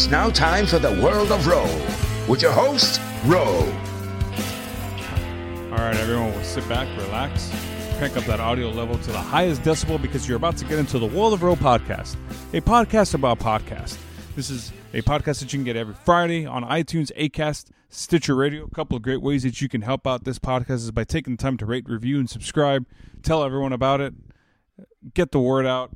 It's now time for the world of Roe with your host, Roe. All right, everyone, we'll sit back, relax, crank up that audio level to the highest decibel because you're about to get into the World of Roe podcast, a podcast about podcast. This is a podcast that you can get every Friday on iTunes, Acast, Stitcher Radio. A couple of great ways that you can help out this podcast is by taking the time to rate, review, and subscribe. Tell everyone about it. Get the word out.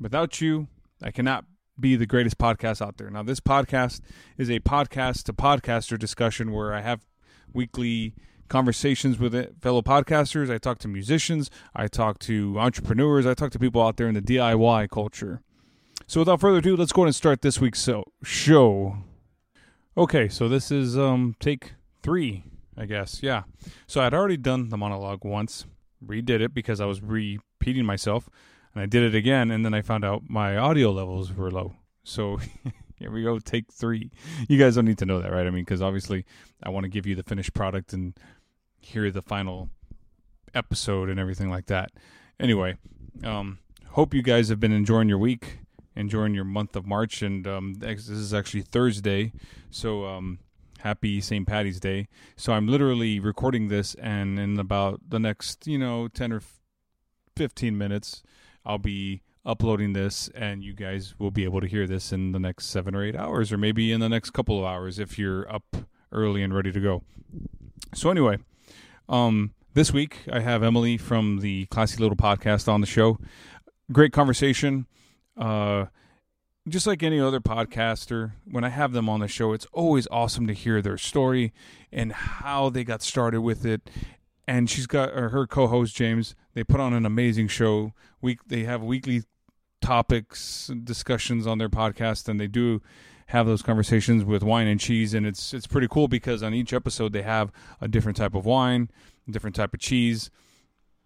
Without you, I cannot be the greatest podcast out there. Now, this podcast is a podcast to podcaster discussion where I have weekly conversations with it, fellow podcasters. I talk to musicians, I talk to entrepreneurs, I talk to people out there in the DIY culture. So, without further ado, let's go ahead and start this week's show. Okay, so this is um take three, I guess. Yeah. So I'd already done the monologue once, redid it because I was repeating myself and I did it again, and then I found out my audio levels were low. So here we go, take three. You guys don't need to know that, right? I mean, because obviously I want to give you the finished product and hear the final episode and everything like that. Anyway, um, hope you guys have been enjoying your week, enjoying your month of March, and um, this is actually Thursday, so um, happy St. Patty's Day. So I'm literally recording this, and in about the next, you know, ten or fifteen minutes I'll be uploading this, and you guys will be able to hear this in the next seven or eight hours, or maybe in the next couple of hours if you're up early and ready to go. So, anyway, um, this week I have Emily from the Classy Little Podcast on the show. Great conversation. Uh, just like any other podcaster, when I have them on the show, it's always awesome to hear their story and how they got started with it and she's got her co-host James. They put on an amazing show. Week they have weekly topics discussions on their podcast, and they do have those conversations with wine and cheese, and it's it's pretty cool because on each episode they have a different type of wine, a different type of cheese,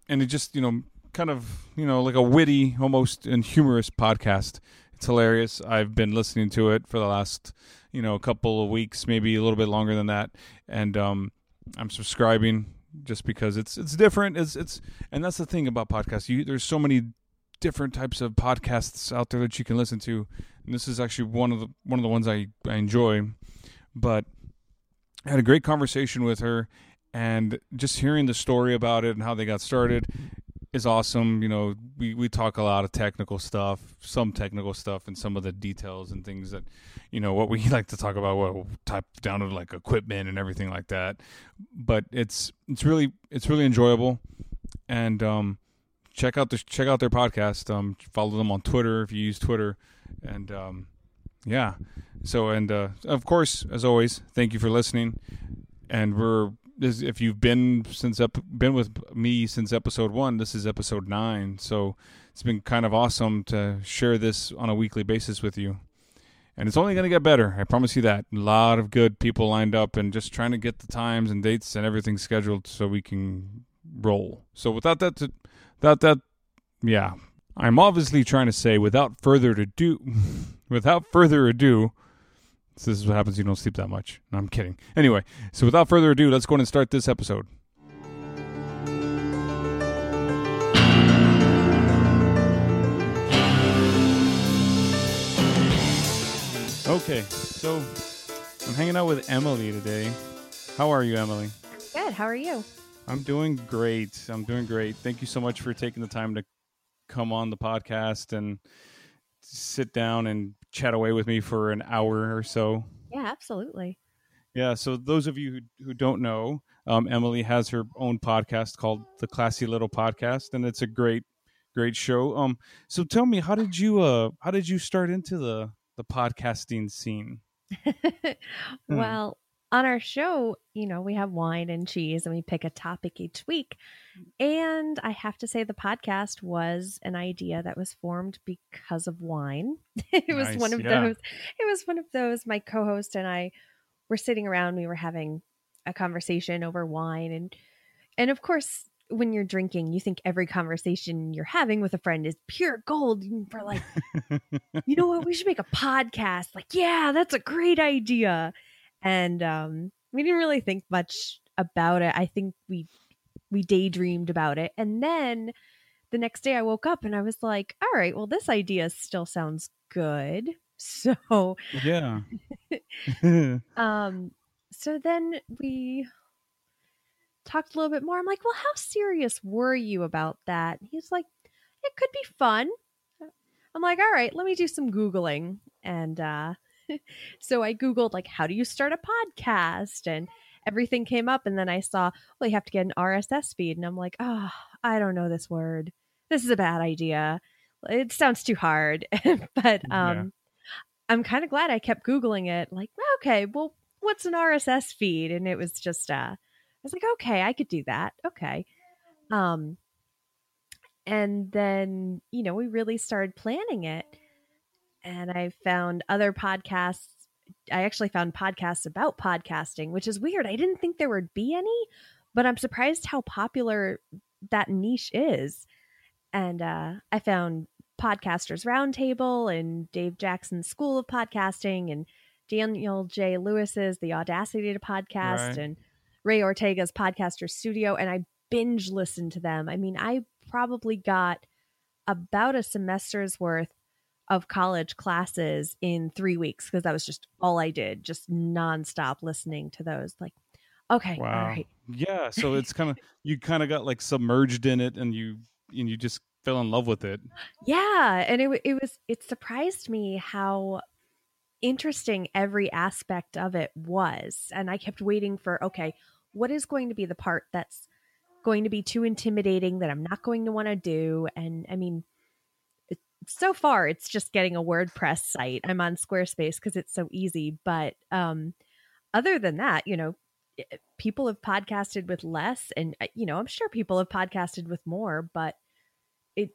and it just you know kind of you know like a witty, almost and humorous podcast. It's hilarious. I've been listening to it for the last you know a couple of weeks, maybe a little bit longer than that, and um, I'm subscribing just because it's it's different. It's it's and that's the thing about podcasts. You there's so many different types of podcasts out there that you can listen to. And this is actually one of the one of the ones I, I enjoy. But I had a great conversation with her and just hearing the story about it and how they got started is awesome. You know, we, we talk a lot of technical stuff, some technical stuff, and some of the details and things that, you know, what we like to talk about, what type down to like equipment and everything like that. But it's it's really it's really enjoyable, and um, check out the check out their podcast. Um, follow them on Twitter if you use Twitter, and um, yeah. So and uh, of course, as always, thank you for listening, and we're this, if you've been since ep- been with me since episode one, this is episode nine. So it's been kind of awesome to share this on a weekly basis with you, and it's only going to get better. I promise you that. A lot of good people lined up, and just trying to get the times and dates and everything scheduled so we can roll. So without that, to, without that, yeah, I'm obviously trying to say without further ado, without further ado. So this is what happens you don't sleep that much. No, I'm kidding. Anyway, so without further ado, let's go ahead and start this episode. Okay, so I'm hanging out with Emily today. How are you, Emily? Good. How are you? I'm doing great. I'm doing great. Thank you so much for taking the time to come on the podcast and sit down and chat away with me for an hour or so. Yeah, absolutely. Yeah. So those of you who, who don't know, um, Emily has her own podcast called the Classy Little Podcast, and it's a great, great show. Um, so tell me, how did you uh, how did you start into the the podcasting scene? well, on our show, you know, we have wine and cheese and we pick a topic each week. Mm. And I have to say, the podcast was an idea that was formed because of wine. it was one of yeah. those, it was one of those, my co host and I were sitting around, we were having a conversation over wine. And, and of course, when you're drinking, you think every conversation you're having with a friend is pure gold. And We're like, you know what? We should make a podcast. Like, yeah, that's a great idea. And um, we didn't really think much about it. I think we we daydreamed about it, and then the next day I woke up and I was like, all right, well, this idea still sounds good. So Yeah. um so then we talked a little bit more. I'm like, "Well, how serious were you about that?" He's like, "It could be fun." I'm like, "All right, let me do some googling." And uh so I googled like how do you start a podcast and everything came up and then I saw, well, you have to get an RSS feed and I'm like, "Oh, I don't know this word. This is a bad idea. It sounds too hard." but Yeah. um I'm kind of glad I kept googling it like, "Okay, well, what's an RSS feed?" And it was just uh I was like, "Okay, I could do that." Okay. Um and then, you know, we really started planning it and I found other podcasts. I actually found podcasts about podcasting, which is weird. I didn't think there would be any, but I'm surprised how popular that niche is. And uh, I found Podcasters Roundtable and Dave Jackson's School of Podcasting and Daniel J. Lewis's The Audacity to Podcast Right. and Ray Ortega's Podcaster Studio. And I binge listened to them. I mean, I probably got about a semester's worth of college classes in three weeks because that was just all I did, just nonstop listening to those. Like, okay, Wow. right. Yeah. So it's kind of you kind of got like submerged in it, and you and you just fell in love with it. Yeah, and it it was it surprised me how interesting every aspect of it was, and I kept waiting for okay, what is going to be the part that's going to be too intimidating that I'm not going to want to do? And I mean, so far it's just getting a WordPress site. I'm on Squarespace because it's so easy, but um, other than that, you know. People have podcasted with less, and uh, you know, I'm sure people have podcasted with more, but it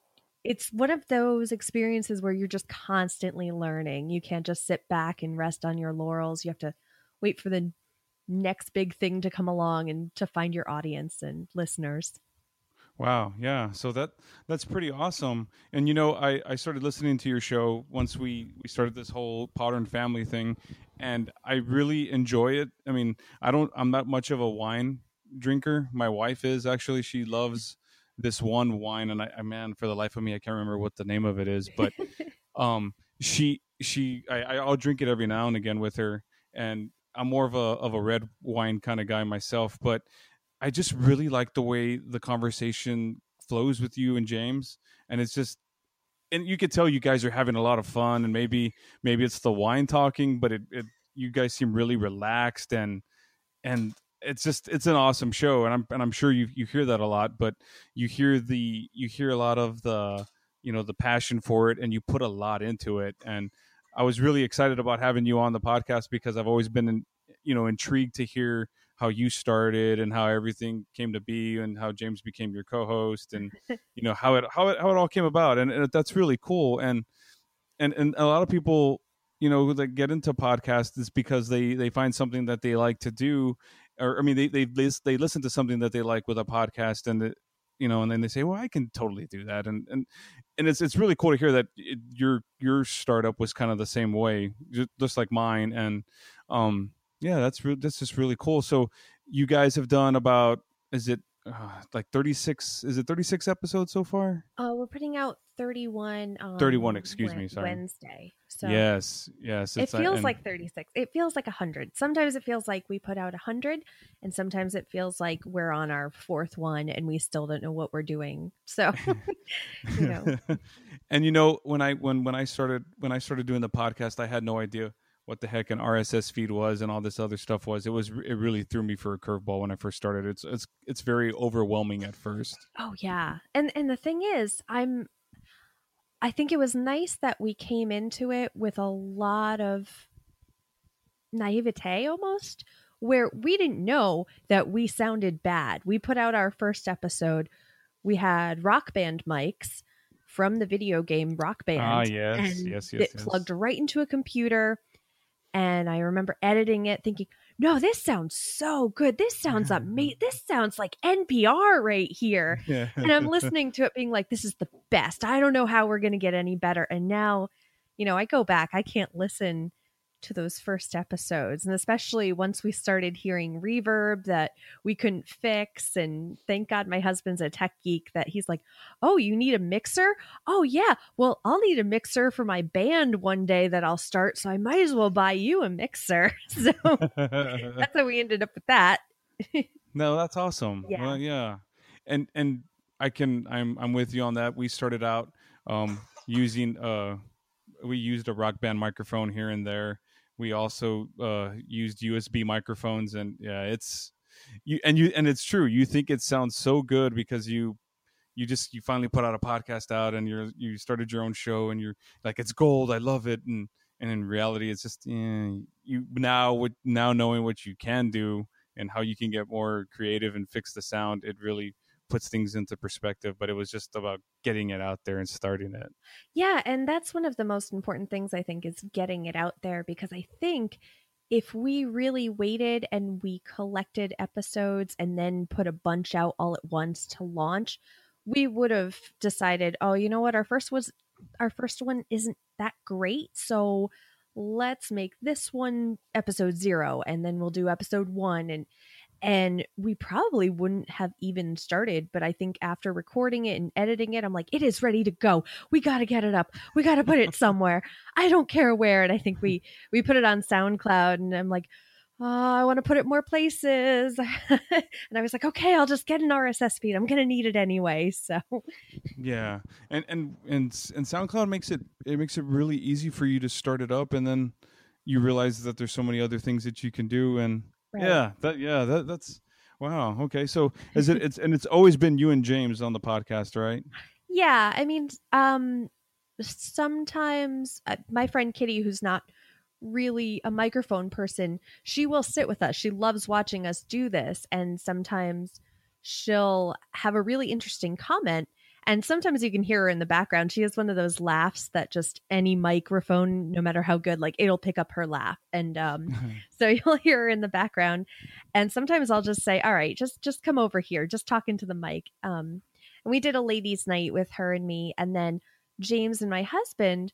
it's one of those experiences where you're just constantly learning. You can't just sit back and rest on your laurels. You have to wait for the next big thing to come along and to find your audience and listeners. Wow, yeah. So that that's pretty awesome. And you know, I I started listening to your show once we we started this whole Podern Family thing, and I really enjoy it. I mean, I don't I'm not much of a wine drinker. My wife is actually. She loves this one wine and I, I man for the life of me I can't remember what the name of it is, but um she she I, I I'll drink it every now and again with her and I'm more of a of a red wine kind of guy myself, but I just mm-hmm. really like the way the conversation flows with you and James, and it's just, and you could tell you guys are having a lot of fun, and maybe maybe it's the wine talking, but it, it you guys seem really relaxed and and it's just it's an awesome show, and I'm and I'm sure you you hear that a lot, but you hear the you hear a lot of the you know the passion for it, and you put a lot into it, and I was really excited about having you on the podcast because I've always been in, you know intrigued to hear how you started and how everything came to be and how James became your co-host and you know how it how it how it all came about and, and that's really cool and and and a lot of people you know that get into podcasts is because they they find something that they like to do or I mean they they they listen to something that they like with a podcast and it, you know and then they say well I can totally do that and and and it's it's really cool to hear that it, your your startup was kind of the same way ju- just like mine and um yeah that's re- that's just really cool so you guys have done about is it uh, like 36 is it 36 episodes so far Uh, we're putting out 31 on 31, excuse me, sorry. Wednesday. So yes yes it it's- feels and- like 36. It feels like 100. Sometimes it feels like we put out 100 and sometimes it feels like we're on our fourth one and we still don't know what we're doing. So, you know. and you know when i when when i started when i started doing the podcast i had no idea what the heck an rss feed was and all this other stuff was it was it really threw me for a curveball when i first started it's it's it's very overwhelming at first Oh yeah. And and the thing is, I'm I think it was nice that we came into it with a lot of naivete almost where we didn't know that we sounded bad. We put out our first episode. We had rock band mics from the video game Rock Band. ah yes yes yes, it yes. plugged right into a computer and i remember editing it thinking no this sounds so good. This sounds mm-hmm. amazing this sounds like npr right here. Yeah. and i'm listening to it being like this is the best. I don't know how we're going to get any better. And now you know i go back i can't listen to those first episodes. And especially once we started hearing reverb that we couldn't fix. And thank God my husband's a tech geek that he's like, Oh, you need a mixer? Oh, yeah. Well, I'll need a mixer for my band one day that I'll start. So I might as well buy you a mixer. So that's how we ended up with that. no, that's awesome. Yeah. Well, yeah. And, and, I can I'm I'm with you on that. We started out um using uh we used a rock band microphone here and there. We also uh, used USB microphones, and yeah, it's you and you and it's true. You think it sounds so good because you you just you finally put out a podcast out and you're you started your own show and you're like it's gold. I love it, and and in reality, it's just yeah, you now with now knowing what you can do and how you can get more creative and fix the sound. It really puts things into perspective, but it was just about getting it out there and starting it. Yeah, and that's one of the most important things I think is getting it out there because I think if we really waited and we collected episodes and then put a bunch out all at once to launch, we would have decided, oh, you know what, our first was our first one isn't that great, so let's make this one episode 0 and then we'll do episode 1 and and we probably wouldn't have even started but i think after recording it and editing it i'm like it is ready to go. We got to get it up. We got to put it somewhere. I don't care where. And i think we we put it on soundcloud and i'm like oh, i want to put it more places. And i was like okay i'll just get an rss feed. I'm gonna need it anyway. So yeah. And and and and soundcloud makes it it makes it really easy for you to start it up and then you realize that there's so many other things that you can do and Right. Yeah, that yeah, that that's wow. Okay, so is it it's and it's always been you and James on the podcast, right? Yeah, I mean, um sometimes uh, my friend Kitty who's not really a microphone person, she will sit with us. She loves watching us do this and sometimes she'll have a really interesting comment and sometimes you can hear her in the background. She has one of those laughs that just any microphone, no matter how good, like it'll pick up her laugh. And um, so you'll hear her in the background. And sometimes I'll just say, "All right, just just come over here, just talk into the mic." Um, and we did a ladies' night with her and me, and then James and my husband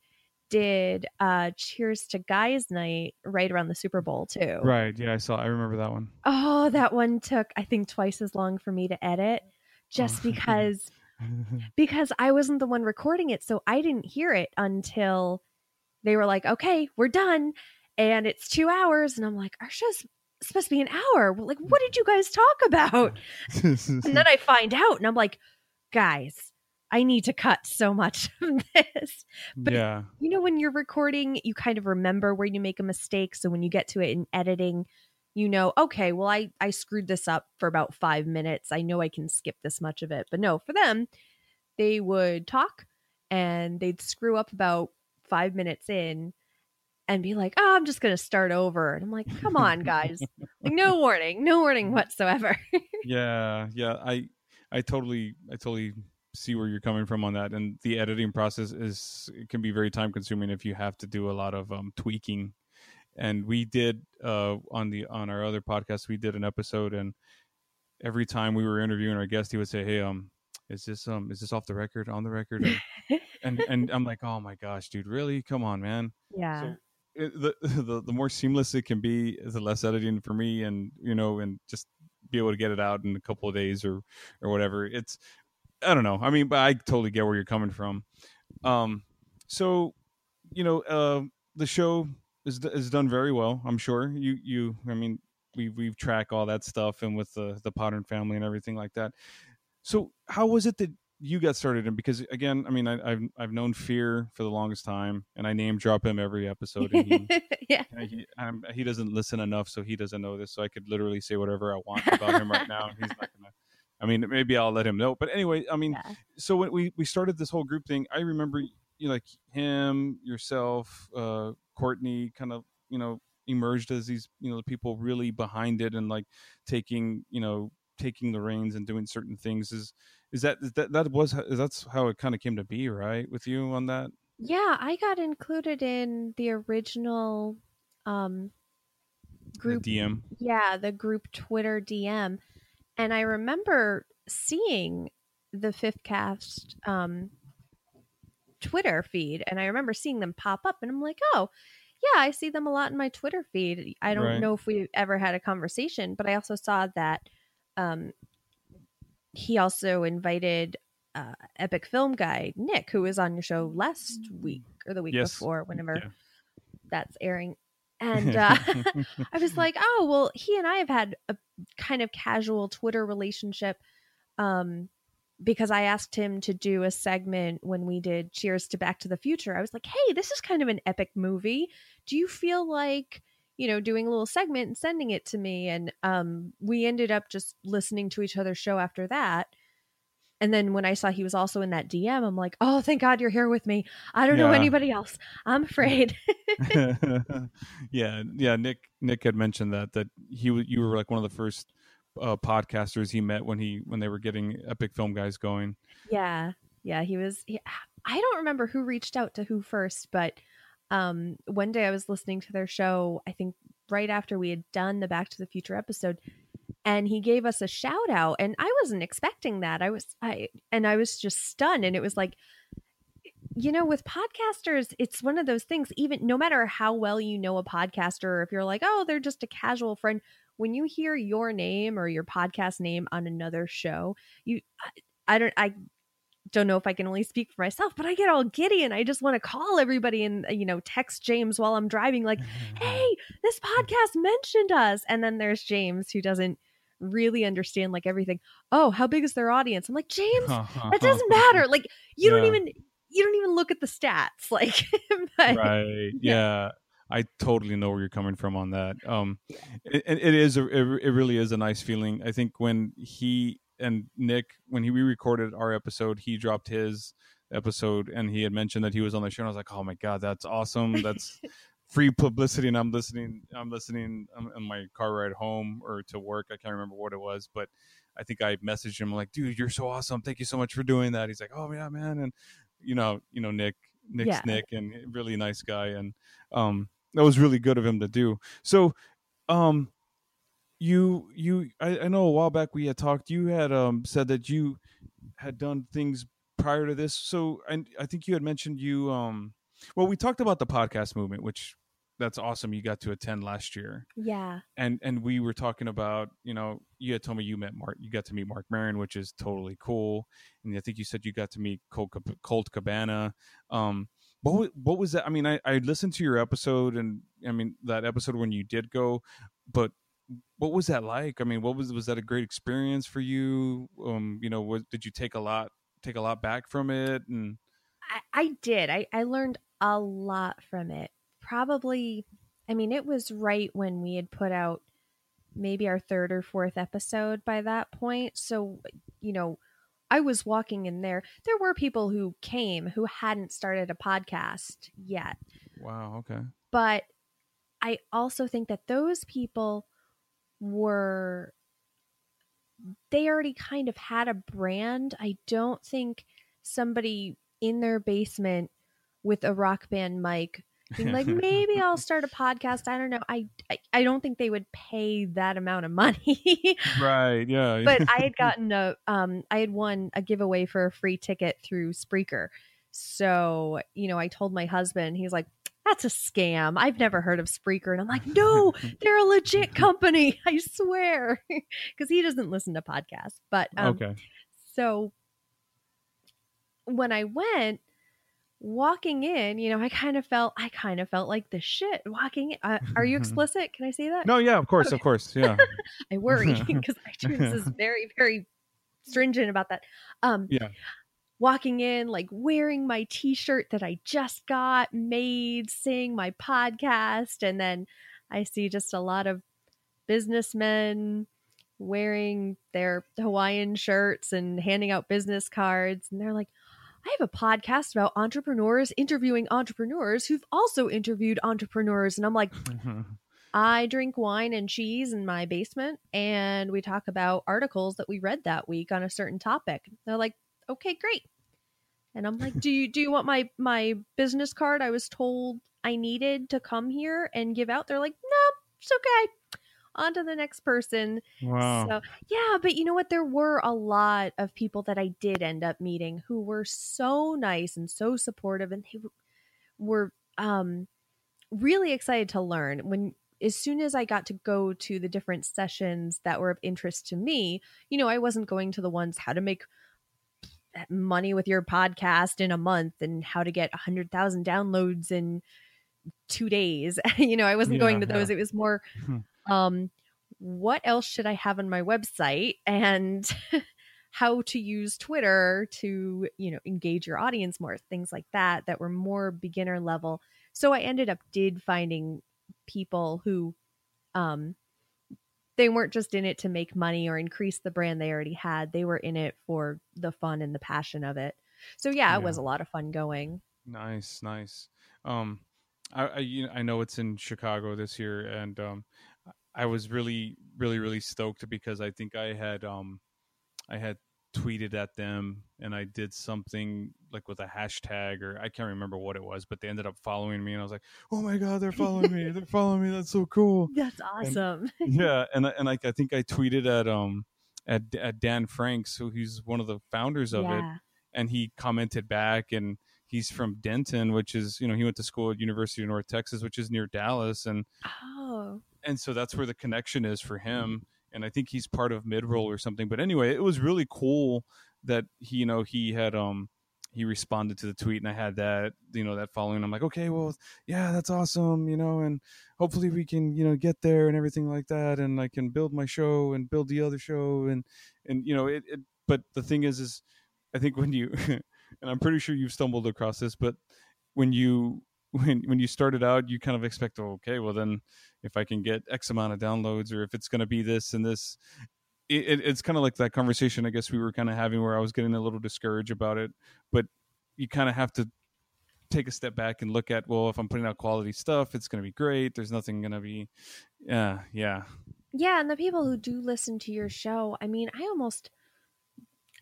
did uh cheers to guys night right around the super bowl too right yeah i saw i remember that one. Oh, that one took i think twice as long for me to edit just because because I wasn't the one recording it. So I didn't hear it until they were like, okay, we're done. And it's two hours. And I'm like, our show's supposed to be an hour. Like, what did you guys talk about? and then I find out and I'm like, guys, I need to cut so much of this. But yeah. you know, when you're recording, you kind of remember where you make a mistake. So when you get to it in editing, you know, okay, well, I, I screwed this up for about five minutes. I know I can skip this much of it. But no, for them, they would talk and they'd screw up about five minutes in and be like, oh, I'm just going to start over. And I'm like, come on, guys. like, no warning, no warning whatsoever. yeah. Yeah. I, I totally, I totally see where you're coming from on that. And the editing process is, it can be very time consuming if you have to do a lot of um, tweaking and we did uh, on the on our other podcast we did an episode and every time we were interviewing our guest he would say hey um is this um is this off the record on the record? Or, and and i'm like oh my gosh dude really? Come on man. Yeah. so it, the, the the more seamless it can be the less editing for me and you know and just be able to get it out in a couple of days or or whatever. It's i don't know. I mean but i totally get where you're coming from. Um so you know uh the show is is done very well. I'm sure you you. I mean, we we track all that stuff and with the the Podern family and everything like that. So how was it that you got started in? Because again, I mean, I, have I've known Fear for the longest time, and I name drop him every episode. And he, yeah, he, um, he doesn't listen enough, so he doesn't know this. So I could literally say whatever I want about him right now. He's not gonna. I mean, maybe I'll let him know. But anyway, I mean, yeah. so when we we started this whole group thing, I remember you know, like him, yourself, uh, Courtney kind of you know emerged as these you know the people really behind it and like taking you know taking the reins and doing certain things is is that is that that was that's how it kind of came to be right with you on that? Yeah i got included in the original um group the dm yeah the group twitter dm and i remember seeing the fifth cast um twitter feed and i remember seeing them pop up and i'm like oh yeah, I see them a lot in my Twitter feed. I don't Right. know if we ever had a conversation, but I also saw that um, he also invited uh, Epic Film Guy Nick, who was on your show last week or the week Yes. before, whenever Yeah. that's airing. And uh, I was like, oh, well, he and I have had a kind of casual Twitter relationship um, because I asked him to do a segment when we did Cheers to Back to the Future. I was like, hey, this is kind of an epic movie. Do you feel like, you know, doing a little segment and sending it to me? And um, we ended up just listening to each other's show after that. And then when I saw he was also in that DM, I'm like, oh, thank God you're here with me. I don't know anybody else. I'm afraid. yeah, yeah. Nick Nick had mentioned that that he you were like one of the first uh, podcasters he met when he when they were getting Epic Film Guys going. Yeah. Yeah, he was he, I don't remember who reached out to who first, but um one day I was listening to their show, I think right after we had done the Back to the Future episode, and he gave us a shout out and I wasn't expecting that. I was I and I was just stunned and it was like you know with podcasters it's one of those things even no matter how well you know a podcaster or if you're like oh they're just a casual friend when you hear your name or your podcast name on another show you I, I don't i don't know if I can only speak for myself, but I get all giddy and I just want to call everybody and you know text James while I'm driving, like, "Hey, this podcast mentioned us." And then there's James who doesn't really understand like everything. Oh, how big is their audience? I'm like, James, that doesn't matter. Like, you don't even you don't even look at the stats. Like, but, right yeah i totally know where you're coming from on that um it, it is a, it, really is a nice feeling. I think when he and nick when he re-recorded our episode he dropped his episode and he had mentioned that he was on the show and i was like oh my god that's awesome. That's free publicity and i'm listening i'm listening on my car ride home or to work. I can't remember what it was but i think i messaged him like dude you're so awesome. Thank you so much for doing that. He's like oh yeah man. And you know you know nick nick's Yeah. nick and really nice guy and um that was really good of him to do. So um you you I, I know a while back we had talked you had um said that you had done things prior to this. So and i think you had mentioned you um well we talked about the podcast movement which that's awesome you got to attend last year. Yeah, and and we were talking about you know you had told me you met mark you got to meet mark Maron, which is totally cool. And i think you said you got to meet colt, colt cabana. Um what what was that i mean i i listened to your episode and i mean that episode when you did go but what was that like i mean what was was that a great experience for you um you know what did you take a lot take a lot back from it and I, I did. I, I learned a lot from it. Probably, I mean, it was right when we had put out maybe our third or fourth episode by that point. So, you know, I was walking in there. There were people who came who hadn't started a podcast yet. wow okay But I also think that those people were, they already kind of had a brand. I don't think somebody in their basement with a rock band mic being like maybe i'll start a podcast. I don't know. I, I i don't think they would pay that amount of money. Right yeah. But i had gotten a um i had won a giveaway for a free ticket through spreaker. So you know i told my husband he's like that's a scam. I've never heard of spreaker. And i'm like no they're a legit company i swear. Because he doesn't listen to podcasts. But um, okay. so when I went walking in, you know, I kind of felt I kind of felt like the shit walking in. Uh, are you explicit? Can I say that? no yeah of course of course yeah I worry because iTunes is very very stringent about that. Um Yeah. walking in like wearing my t-shirt that I just got made, saying my podcast and then I see just a lot of businessmen wearing their Hawaiian shirts and handing out business cards and they're like I have a podcast about entrepreneurs interviewing entrepreneurs who've also interviewed entrepreneurs and I'm like mm-hmm. I drink wine and cheese in my basement and we talk about articles that we read that week on a certain topic. They're like, "Okay, great." And I'm like, "Do you do you want my my business card I was told I needed to come here and give out?" They're like, "No, it's okay." On to the next person. wow So, yeah, but you know what? There were a lot of people that I did end up meeting who were so nice and so supportive, and they were um, really excited to learn when as soon as I got to go to the different sessions that were of interest to me, you know, I wasn't going to the ones how to make money with your podcast in a month and how to get 100,000 downloads in 2 days. you know, I wasn't Yeah, going to yeah. those. It was more um what else should I have on my website and how to use Twitter to, you know, engage your audience more, things like that that were more beginner level. So I ended up did finding people who um they weren't just in it to make money or increase the brand they already had. They were in it for the fun and the passion of it. So yeah, it was a lot of fun going. Nice, nice. Um, I I, you know, I know it's in Chicago this year, and um, I was really, really, really stoked because I think I had um, I had tweeted at them and I did something like with a hashtag or I can't remember what it was, but they ended up following me, and I was like, oh my god, they're following me! They're following me! That's so cool. That's awesome. yeah, and I- and like I think I tweeted at um at at Dan Franks, who he's one of the founders of it and he commented back and he's from Denton which is you know he went to school at University of North Texas which is near Dallas and Oh. And so that's where the connection is for him and I think he's part of midroll or something but anyway it was really cool that he you know he had um he responded to the tweet and I had that you know that following I'm like okay well yeah that's awesome you know and hopefully we can you know get there and everything like that and I can build my show and build the other show and and you know it, it but the thing is is I think when you and I'm pretty sure you've stumbled across this but when you when when you started out you kind of expect oh, okay well then if I can get X amount of downloads or if it's going to be this and this it, it, it's kind of like that conversation I guess we were kind of having where I was getting a little discouraged about it but you kind of have to take a step back and look at well if I'm putting out quality stuff it's going to be great there's nothing going to be yeah yeah Yeah, and the people who do listen to your show, I mean, I almost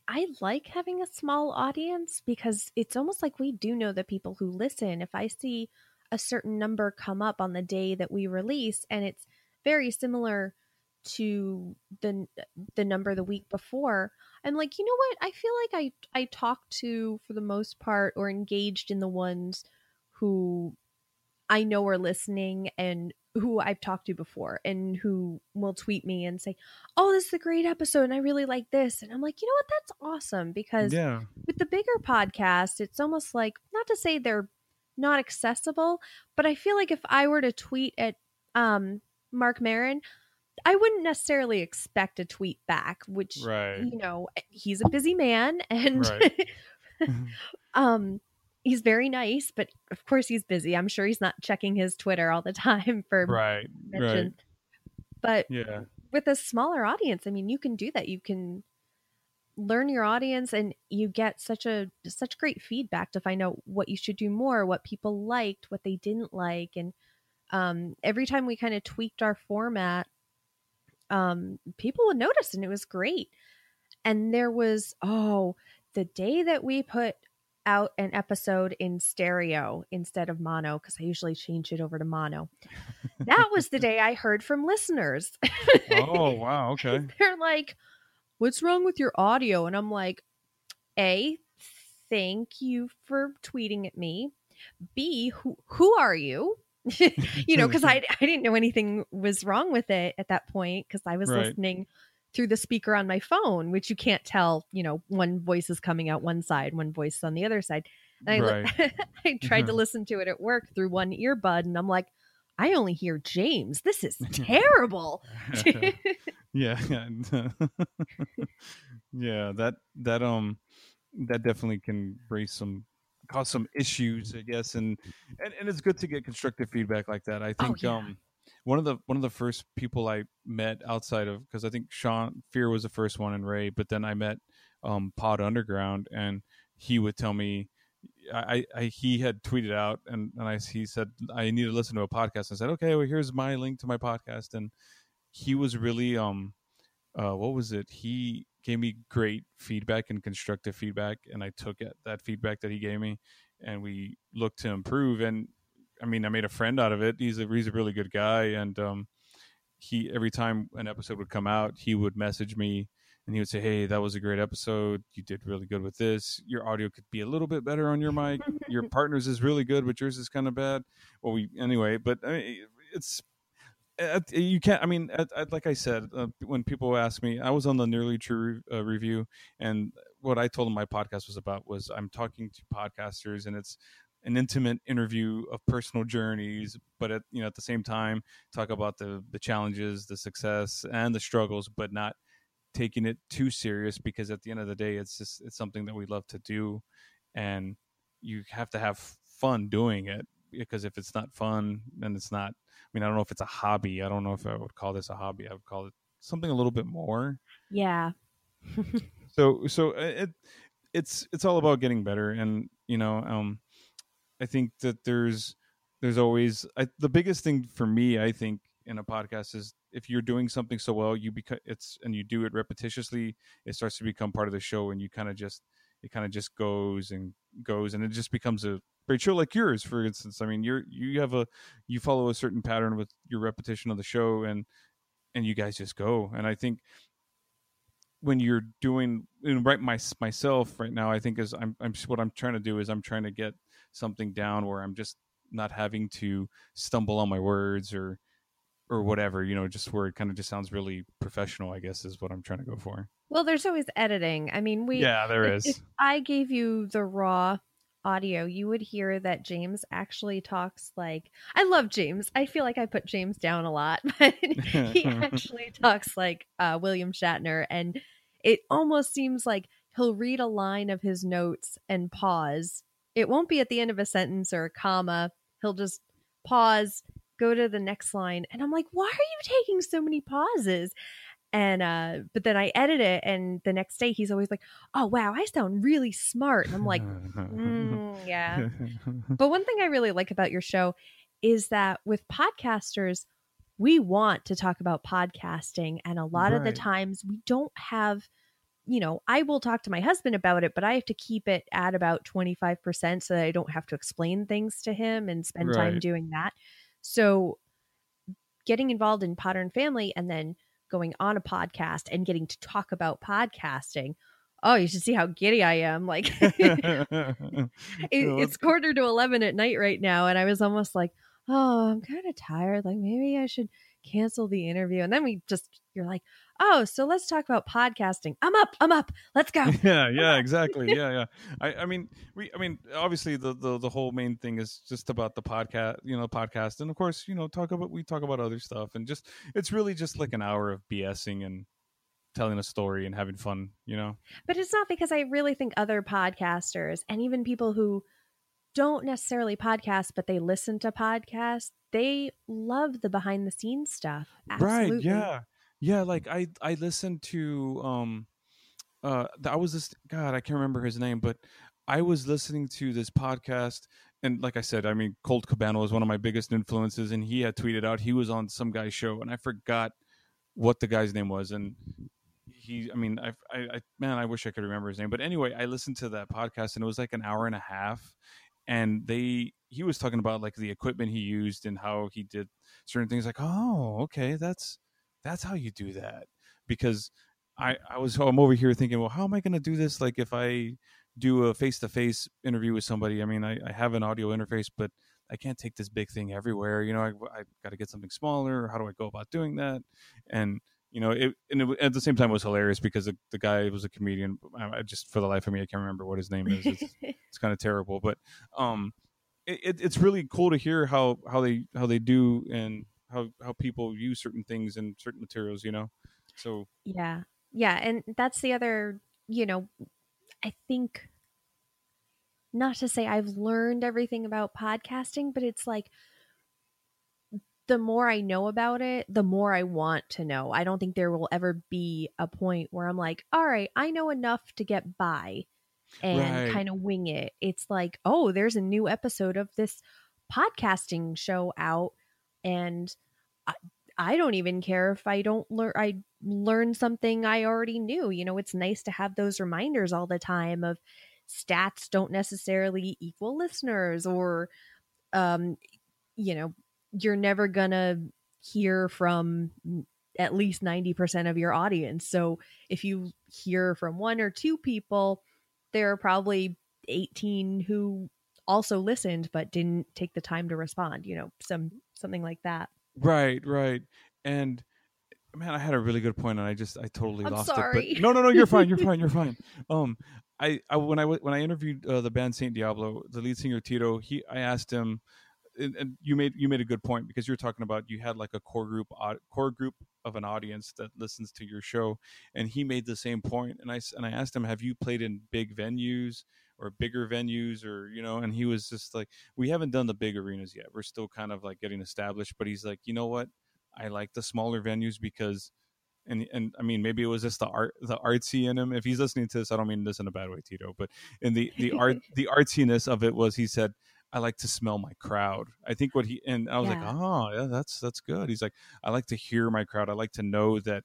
I like having a small audience because it's almost like we do know the people who listen. If I see a certain number come up on the day that we release and it's very similar to the the number the week before, I'm like, "You know what? I feel like I I talk to for the most part or engaged in the ones who I know are listening and who I've talked to before and who will tweet me and say, "Oh, this is a great episode and I really like this." And I'm like, "You know what? That's awesome because yeah with the bigger podcast, it's almost like not to say they're not accessible, but I feel like if I were to tweet at um Mark Maron, I wouldn't necessarily expect a tweet back, which right you know, he's a busy man and Right. um he's very nice, but of course he's busy. I'm sure he's not checking his Twitter all the time for right right mentions. But yeah with a smaller audience, I mean, you can do that. You can learn your audience and you get such a such great feedback to find out what you should do more, what people liked, what they didn't like and um every time we kind of tweaked our format um people would notice and it was great. And there was oh, the day that we put out an episode in stereo instead of mono because I usually change it over to mono. That was the day I heard from listeners. oh wow okay They're like, "What's wrong with your audio?" And I'm like, "A, thank you for tweeting at me. B, who who are you?" you know, because I I didn't know anything was wrong with it at that point because I was Right. listening through the speaker on my phone, which you can't tell. You know, one voice is coming out one side, one voice is on the other side. And I, li-. I tried to mm-hmm. listen to it at work through one earbud, and I'm like, I only hear James. This is terrible. Yeah yeah yeah that that um that definitely can raise some cause some issues i guess and and, and it's good to get constructive feedback like that i Oh, think yeah. um one of the one of the first people i met outside of because i think sean fear was the first one and ray but then i met um pod underground and he would tell me I, I he had tweeted out and, and I he said I need to listen to a podcast. I said, okay, well here's my link to my podcast, and he was really um uh what was it? He gave me great feedback and constructive feedback, and I took it, that feedback that he gave me, and we looked to improve. And I mean, I made a friend out of it. He's a he's a really good guy, and um he every time an episode would come out, he would message me and he would say, "Hey, that was a great episode. You did really good with this. Your audio could be a little bit better on your mic. your partner's is really good, but yours is kind of bad." Well, we anyway, but I mean, it's you can't. I mean, uh, uh, like I said, uh, when people ask me, I was on the Nearly True uh, review, and what I told them my podcast was about was I'm talking to podcasters, and it's an intimate interview of personal journeys, but at you know at the same time talk about the the challenges, the success, and the struggles, but not taking it too serious because at the end of the day it's just it's something that we love to do and you have to have fun doing it because if it's not fun then it's not mean i don't know if it's a hobby. I don't know if i would call this a hobby. I would call it something a little bit more. Yeah. So so uh, it it's it's all about getting better. And you know um i think that there's there's always I, the biggest thing for me i think in a podcast is if you're doing something so well you become it's and you do it repetitiously it starts to become part of the show and you kind of just it kind of just goes and goes and it just becomes a great show like yours for instance i mean you're you have a you follow a certain pattern with your repetition of the show and and you guys just go and i think when you're doing right my, myself right now i think is i'm i'm what i'm trying to do is i'm trying to get something down where i'm just not having to stumble on my words or or whatever, you know, just where it kind of just sounds really professional, I guess is what I'm trying to go for. Well, there's always editing. I mean, we Yeah, there if, is. If I gave you the raw audio, you would hear that James actually talks like I love James. I feel like I put James down a lot, but he actually talks like uh, William Shatner and it almost seems like he'll read a line of his notes and pause. It won't be at the end of a sentence or a comma. He'll just pause go to the next line and i'm like why are you taking so many pauses and uh but then i edit it and the next day he's always like oh wow i sound really smart and i'm like mm, yeah but one thing i really like about your show is that with podcasters we want to talk about podcasting and a lot right. of the times we don't have you know i will talk to my husband about it but i have to keep it at about 25% so that i don't have to explain things to him and spend right. time doing that so getting involved in Podern Family and then going on a podcast and getting to talk about podcasting. Oh, you should see how giddy I am. Like it, it's quarter to 11 at night right now. And I was almost like, oh, I'm kind of tired. Like maybe I should cancel the interview. And then we just, you're like, oh, so let's talk about podcasting. I'm up. I'm up. Let's go. Yeah, yeah, exactly. yeah, yeah. I, I mean, we, I mean, obviously the, the the whole main thing is just about the podcast, you know, podcast, and of course, you know, talk about we talk about other stuff, and just it's really just like an hour of BSing and telling a story and having fun, you know. But it's not because I really think other podcasters and even people who don't necessarily podcast, but they listen to podcasts, they love the behind the scenes stuff. Absolutely. Right. Yeah. Yeah, like I I listened to um uh I was this god, I can't remember his name, but I was listening to this podcast and like I said, I mean Colt Cabana was one of my biggest influences and he had tweeted out he was on some guy's show and I forgot what the guy's name was and he I mean I, I, I man I wish I could remember his name but anyway I listened to that podcast and it was like an hour and a half and they he was talking about like the equipment he used and how he did certain things like oh okay that's that's how you do that because I, I was I'm over here thinking, well, how am I going to do this? Like if I do a face to face interview with somebody, I mean, I, I, have an audio interface, but I can't take this big thing everywhere. You know, I, I got to get something smaller. How do I go about doing that? And you know, it, and it, at the same time it was hilarious because the, the guy was a comedian. I, just for the life of me, I can't remember what his name is. It's, it's kind of terrible, but um, it, it's really cool to hear how how they how they do and how how people use certain things and certain materials you know? So yeah. Yeah and that's the other you know i think not to say i've learned everything about podcasting but it's like the more i know about it the more i want to know. I don't think there will ever be a point where i'm like all right i know enough to get by and right. kind of wing it. It's like oh there's a new episode of this podcasting show out and I, I don't even care if I don't learn I learn something I already knew. You know, it's nice to have those reminders all the time of stats don't necessarily equal listeners or um you know, you're never going to hear from at least 90% of your audience. So if you hear from one or two people, there are probably 18 who also listened but didn't take the time to respond, you know, some something like that. Right, right. And man, I had a really good point and I just I totally I'm lost sorry. it. But no, no, no, you're fine. You're fine. You're fine. Um I, I when I when I interviewed uh, the band Saint Diablo, the lead singer Tito, he I asked him and, and you made you made a good point because you're talking about you had like a core group core group of an audience that listens to your show and he made the same point and I and I asked him have you played in big venues or bigger venues or you know and he was just like we haven't done the big arenas yet we're still kind of like getting established but he's like you know what I like the smaller venues because and and I mean maybe it was just the art the artsy in him. If he's listening to this, I don't mean this in a bad way, Tito, but in the the art the artsiness of it was he said, I like to smell my crowd. I think what he and I was Yeah. like, oh yeah, that's that's good. He's like, I like to hear my crowd. I like to know that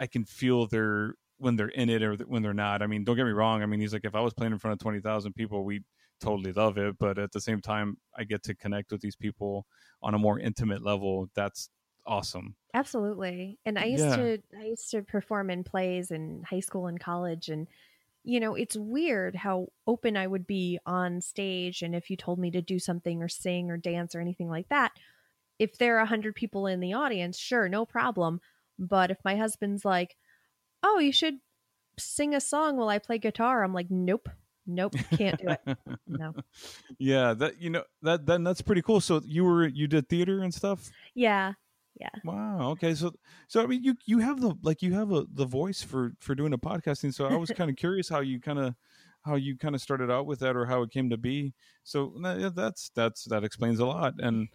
I can feel their when they're in it or when they're not. I mean, don't get me wrong. I mean, he's like, if I was playing in front of twenty thousand people, we totally love it. But at the same time, I get to connect with these people on a more intimate level. That's awesome. Absolutely. And I used Yeah. to I used to perform in plays in high school and college and you know, it's weird how open I would be on stage and if you told me to do something or sing or dance or anything like that, if there are a 100 people in the audience, sure, no problem. But if my husband's like, "Oh, you should sing a song while I play guitar." I'm like, "Nope. Nope, can't do it." No. yeah, that you know that then that's pretty cool. So you were you did theater and stuff. Yeah. Yeah. Wow. Okay. So so I mean you you have the like you have a the voice for for doing a podcasting. So I was kind of curious how you kind of how you kind of started out with that or how it came to be. So that's that's that explains a lot. And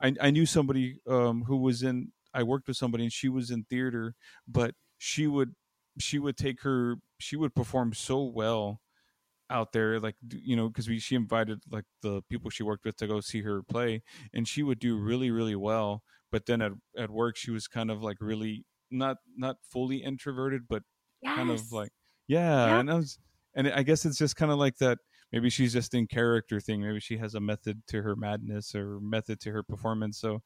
I I knew somebody um who was in I worked with somebody and she was in theater, but she would she would take her she would perform so well out there like you know because we she invited like the people she worked with to go see her play and she would do really really well but then at at work she was kind of like really not not fully introverted but kind of like yeah, Yeah. and I was and I guess it's just kind of like that maybe she's just in character thing maybe she has a method to her madness or method to her performance so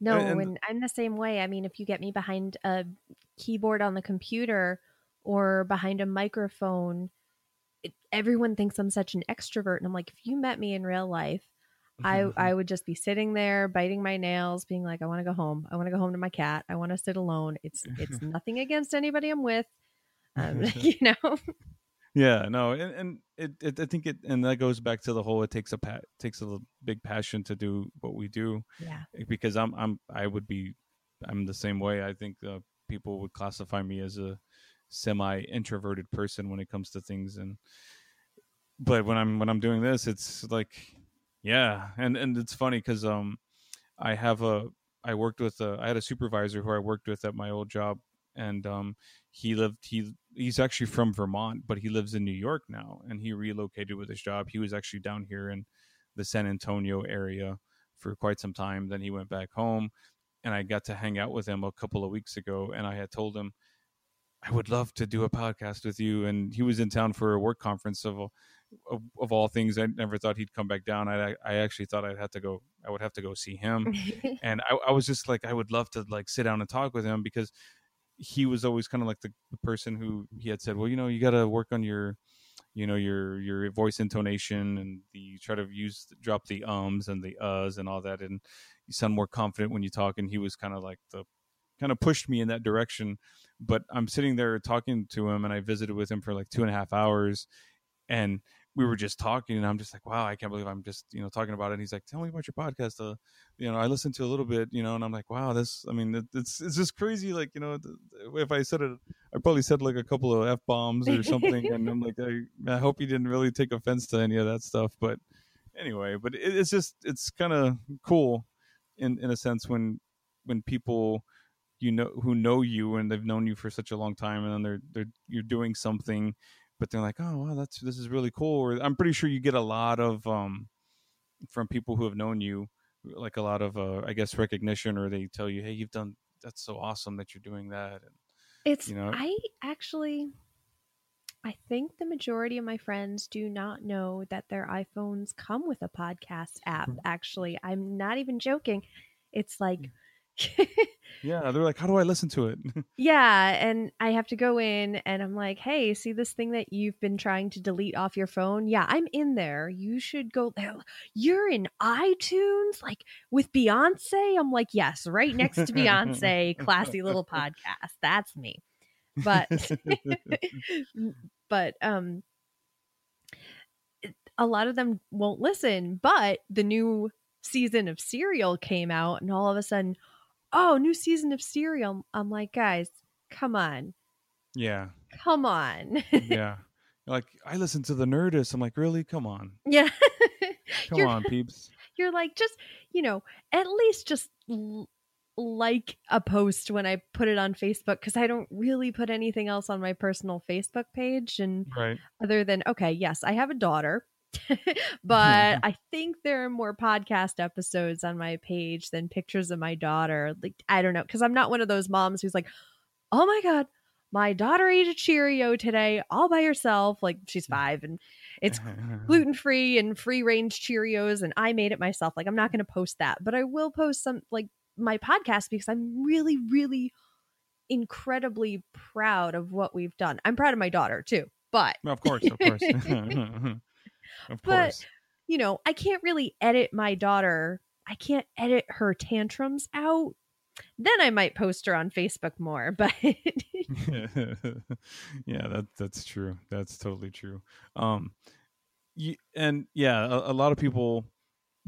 No, and- and I'm the same way. I mean, if you get me behind a keyboard on the computer or behind a microphone, it, everyone thinks I'm such an extrovert. And I'm like, if you met me in real life, I I would just be sitting there biting my nails, being like, I want to go home. I want to go home to my cat. I want to sit alone. It's it's nothing against anybody I'm with, um, you know. Yeah, no, and, and it, it, I think it, and that goes back to the whole. It takes a pa- takes a big passion to do what we do, Yeah, because I'm, I'm, I would be, I'm the same way. I think uh, people would classify me as a semi introverted person when it comes to things, and but when I'm when I'm doing this, it's like, yeah, and and it's funny because um, I have a, I worked with a, I had a supervisor who I worked with at my old job, and um, he lived he he's actually from Vermont, but he lives in New York now, and he relocated with his job. He was actually down here in the San Antonio area for quite some time. Then he went back home, and I got to hang out with him a couple of weeks ago, and I had told him I would love to do a podcast with you, and he was in town for a work conference of of, of all things. I never thought he'd come back down. I I actually thought I'd have to go. I would have to go see him and I, I was just like i would love to like sit down and talk with him because he was always kind of like the, the person who he had said well you know you got to work on your you know your your voice intonation and the you try to use drop the ums and the uhs and all that and you sound more confident when you talk and he was kind of like the kind of pushed me in that direction but i'm sitting there talking to him and i visited with him for like two and a half hours and we were just talking and i'm just like wow i can't believe i'm just you know talking about it. And he's like tell me about your podcast uh, you know i listened to a little bit you know and i'm like wow this i mean it, it's it's just crazy like you know if i said it i probably said like a couple of f-bombs or something and i'm like I, I hope you didn't really take offense to any of that stuff but anyway but it, it's just it's kind of cool in in a sense when when people you know who know you and they've known you for such a long time and then they're they're you're doing something but they're like oh wow that's this is really cool or i'm pretty sure you get a lot of um from people who have known you like a lot of uh i guess recognition or they tell you hey you've done that's so awesome that you're doing that and It's You know? I actually I think the majority of my friends do not know that their iPhones come with a podcast app. Mm. Actually, I'm not even joking. It's like yeah, they're like, how do I listen to it? yeah, and I have to go in and I'm like, hey, see this thing that you've been trying to delete off your phone? Yeah, I'm in there. You should go. You're in iTunes, like with Beyonce. I'm like, yes, right next to Beyonce, classy little podcast. That's me. But but um a lot of them won't listen, but the new season of Serial came out and all of a sudden oh, new season of Serial. I'm like, guys, come on. Yeah. Come on. yeah. Like I listen to the Nerdist. I'm like, really? Come on. Yeah. Come you're, on, peeps. You're like, just you know, at least just l- like a post when I put it on Facebook because I don't really put anything else on my personal Facebook page. And right. other than okay, yes, I have a daughter. but I think there are more podcast episodes on my page than pictures of my daughter. Like, I don't know, because I'm not one of those moms who's like, oh my God, my daughter ate a Cheerio today all by herself. Like, she's mm. five and it's gluten free and free range Cheerios, and I made it myself. Like, I'm not going to post that, but I will post some, like, my podcast because I'm really, really incredibly proud of what we've done. I'm proud of my daughter too, but of course, of course. Of course. But, you know, I can't really edit my daughter. I can't edit her tantrums out. Then I might post her on Facebook more, but yeah, that that's true. That's totally true. Um you, and yeah, a, a, lot of people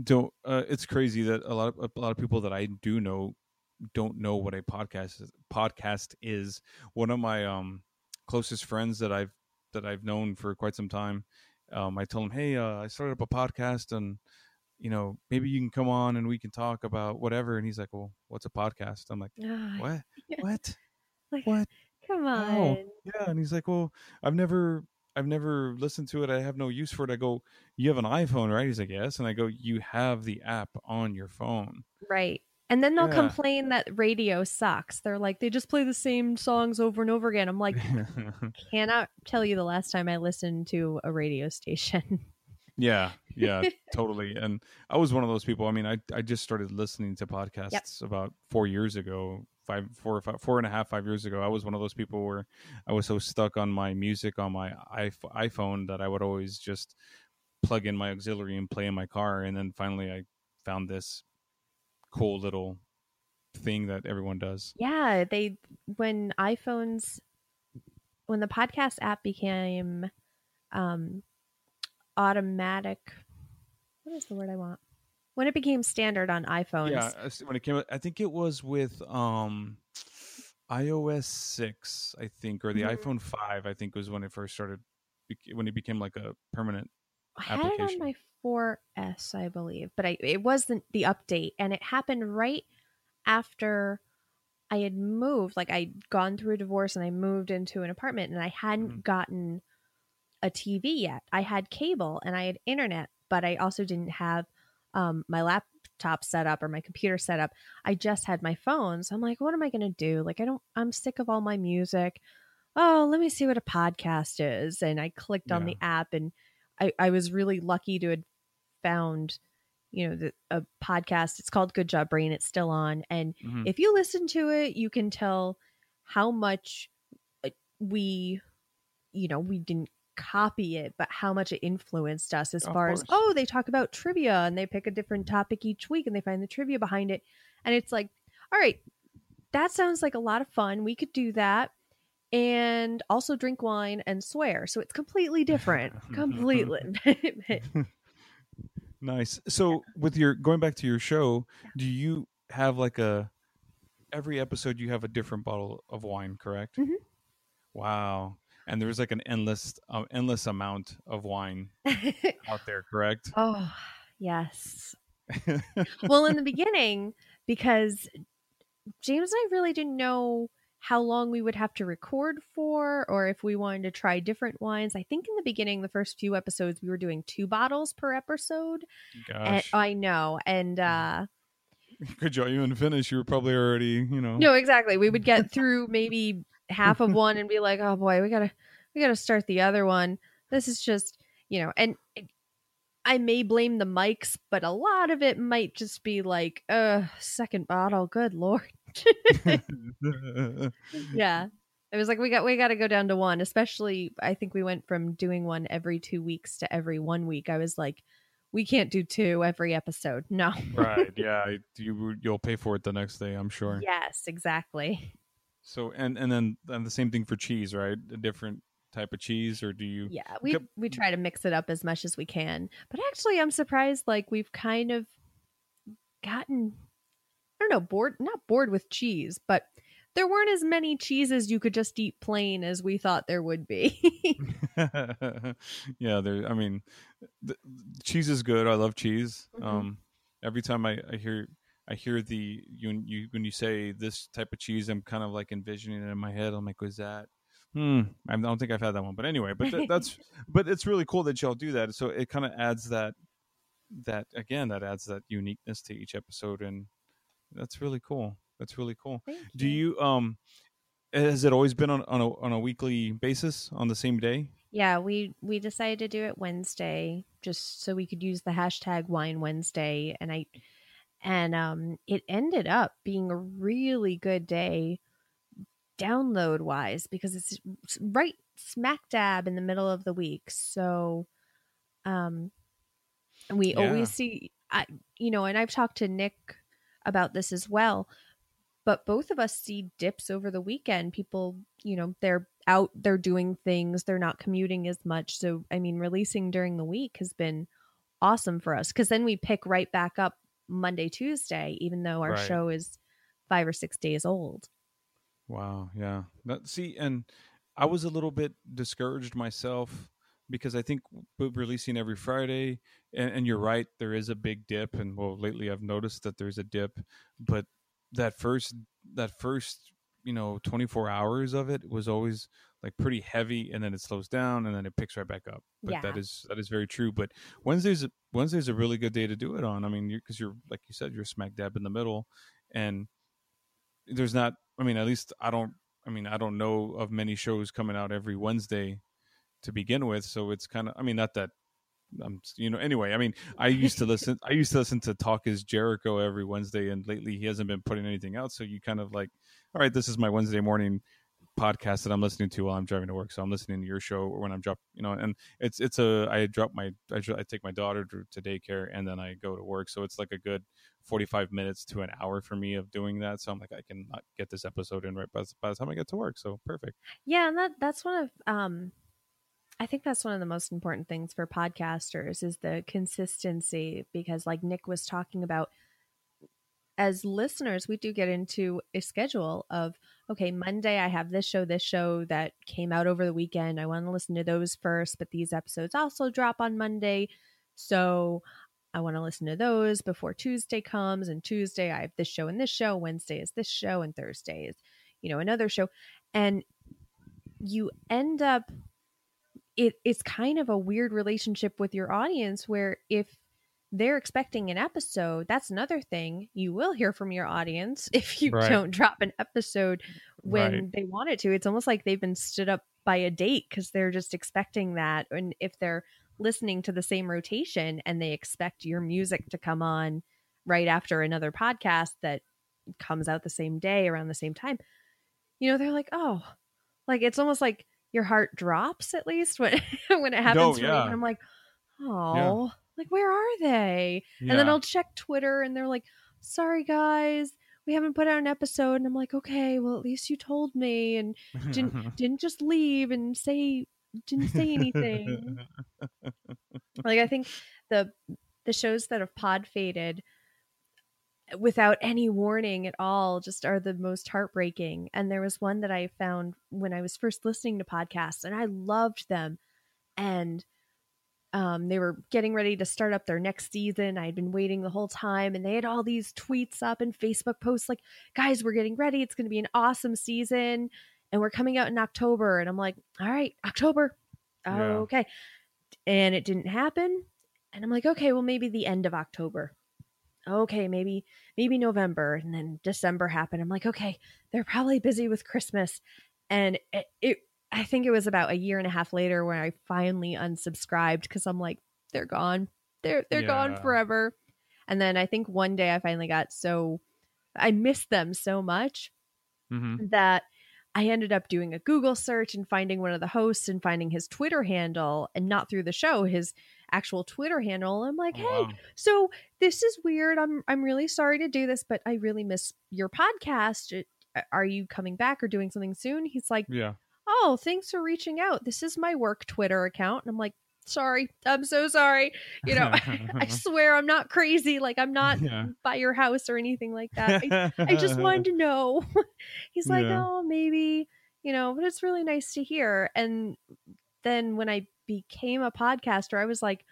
don't uh, it's crazy that a lot of a lot of people that I do know don't know what a podcast is, podcast is. One of my um closest friends that I've that I've known for quite some time um, I told him, hey, uh, I started up a podcast and, you know, maybe you can come on and we can talk about whatever. And he's like, well, what's a podcast? I'm like, what? What? Like, what? Come on. Yeah. And he's like, well, I've never, I've never listened to it. I have no use for it. I go, you have an iPhone, right? He's like, yes. And I go, you have the app on your phone. Right. And then they'll yeah. complain that radio sucks. They're like, they just play the same songs over and over again. I'm like, cannot tell you the last time I listened to a radio station. Yeah, yeah, totally. And I was one of those people. I mean, I I just started listening to podcasts yep. about four years ago, five, four, five, four and a half, five years ago. I was one of those people where I was so stuck on my music on my iPhone that I would always just plug in my auxiliary and play in my car. And then finally, I found this cool little thing that everyone does. Yeah, they when iPhones when the podcast app became um automatic what is the word I want? When it became standard on iPhones. Yeah, when it came I think it was with um iOS 6, I think or the mm-hmm. iPhone 5, I think was when it first started when it became like a permanent I had it on my 4S, I believe, but I, it wasn't the update. And it happened right after I had moved. Like I'd gone through a divorce and I moved into an apartment and I hadn't mm-hmm. gotten a TV yet. I had cable and I had internet, but I also didn't have um, my laptop set up or my computer set up. I just had my phone. So I'm like, what am I going to do? Like, I don't, I'm sick of all my music. Oh, let me see what a podcast is. And I clicked yeah. on the app and I, I was really lucky to have found you know the, a podcast. It's called good job brain. It's still on. And mm-hmm. if you listen to it you can tell how much uh, we you know we didn't copy it but how much it influenced us as of far course. as oh they talk about trivia and they pick a different topic each week and they find the trivia behind it. And it's like all right that sounds like a lot of fun. We could do that and also drink wine and swear. So it's completely different. completely. nice. So with your going back to your show, do you have like a every episode you have a different bottle of wine, correct? Mm-hmm. Wow. And there's like an endless um, endless amount of wine out there, correct? Oh, yes. well, in the beginning because James and I really didn't know how long we would have to record for or if we wanted to try different wines. I think in the beginning, the first few episodes, we were doing two bottles per episode. Gosh. I know. And, mm. uh, could you even finish? You were probably already, you know. No, exactly. We would get through maybe half of one and be like, oh boy, we gotta, we gotta start the other one. This is just, you know, and I may blame the mics, but a lot of it might just be like, uh, second bottle, good lord. yeah. It was like we got we got to go down to one, especially I think we went from doing one every 2 weeks to every 1 week. I was like we can't do two every episode. No. right. Yeah. You you'll pay for it the next day, I'm sure. Yes, exactly. So and and then and the same thing for cheese, right? A different type of cheese or do you Yeah, we we try to mix it up as much as we can. But actually I'm surprised like we've kind of gotten don't know, bored not bored with cheese, but there weren't as many cheeses you could just eat plain as we thought there would be. yeah, there I mean the, cheese is good. I love cheese. Mhm. Um every time I, I hear I hear the you, you when you say this type of cheese, I'm kind of like envisioning it in my head. I'm like, was that? Hmm. I don't think I've had that one, but anyway, but th- that's but it's really cool that y'all do that. So it kind of adds that that again that adds that uniqueness to each episode, and that's really cool. That's really cool. Thank Do you um? Has it always been on, on a on a weekly basis on the same day? Yeah, we we decided to do it Wednesday just so we could use the hashtag Wine Wednesday, and I and um it ended up being a really good day download wise because it's right smack dab in the middle of the week. So um we Yeah. always see I you know, and I've talked to Nick about this as well. But both of us see dips over the weekend. People, you know, they're out, they're doing things, they're not commuting as much. So, I mean, releasing during the week has been awesome for us because then we pick right back up Monday, Tuesday, even though our Right. show is five or six days old. Wow, yeah. That, see, and I was a little bit discouraged myself because I think releasing every Friday, and, and you're right, there is a big dip, and well, lately I've noticed that there's a dip, but that first that first you know 24 hours of it was always like pretty heavy and then it slows down and then it picks right back up but that Yeah. is that is very true but wednesday's a, wednesday's a really good day to do it on i mean because you're, like you said you're smack dab in the middle and there's not i mean at least i don't i mean i don't know of many shows coming out every wednesday to begin with so it's kind of i mean not that I'm, you know anyway i mean i used to listen i used to listen to talk is jericho every wednesday and lately he hasn't been putting anything out so you kind of like all right this is my wednesday morning podcast that i'm listening to while i'm driving to work so i'm listening to your show or when i'm drop you know and it's it's a i drop my i, I take my daughter to, to daycare and then i go to work so it's like a good 45 minutes to an hour for me of doing that so i'm like i can get this episode in right by, by the time i get to work so perfect. Yeah, and that that's one of um I think that's one of the most important things for podcasters is the consistency because like Nick was talking about as listeners we do get into a schedule of okay, Monday I have this show, this show that came out over the weekend. I want to listen to those first, but these episodes also drop on Monday. So I want to listen to those before Tuesday comes and Tuesday I have this show and this show, Wednesday is this show and Thursday is you know another show and you end up it it's kind of a weird relationship with your audience where if they're expecting an episode that's another thing you will hear from your audience if you Right. don't drop an episode when Right. they want it to it's almost like they've been stood up by a date because they're just expecting that and if they're listening to the same rotation and they expect your music to come on right after another podcast that comes out the same day around the same time you know they're like oh like it's almost like your heart drops at least when when it happens for me. And I'm like, oh, like where are they? And then I'll check Twitter and they're like, sorry guys, we haven't put out an episode. And I'm like, okay, well at least you told me and didn't didn't just leave and say didn't say anything. like I think the the shows that have pod faded without any warning at all just are the most heartbreaking. And there was one that i found when i was first listening to podcasts and i loved them. And um, they were getting ready to start up their next season. I had been waiting the whole time and they had all these tweets up and facebook posts like guys we're getting ready. It's going to be an awesome season and we're coming out in october. And i'm like all right october. Yeah. okay. And it didn't happen. And i'm like okay well maybe the end of october okay maybe maybe november and then december happened. I'm like okay they're probably busy with christmas. And it, it i think it was about a year and a half later when i finally unsubscribed because i'm like they're gone. They're they're gone forever. And then I think one day I finally got so I missed them so much hmm that I ended up doing a Google search and finding one of the hosts and finding his Twitter handle and not through the show, his actual Twitter handle. I'm like, oh, hey, so this is weird. I'm I'm really sorry to do this, but I really miss your podcast. Are you coming back or doing something soon? He's like, Yeah. oh, thanks for reaching out. This is my work Twitter account. And I'm like, sorry, I'm so sorry. You know, I swear I'm not crazy. Like I'm not Yeah. by your house or anything like that. I, I just wanted to know. He's like, Yeah. oh, maybe, you know, but it's really nice to hear. And then when I became a podcaster, I was like,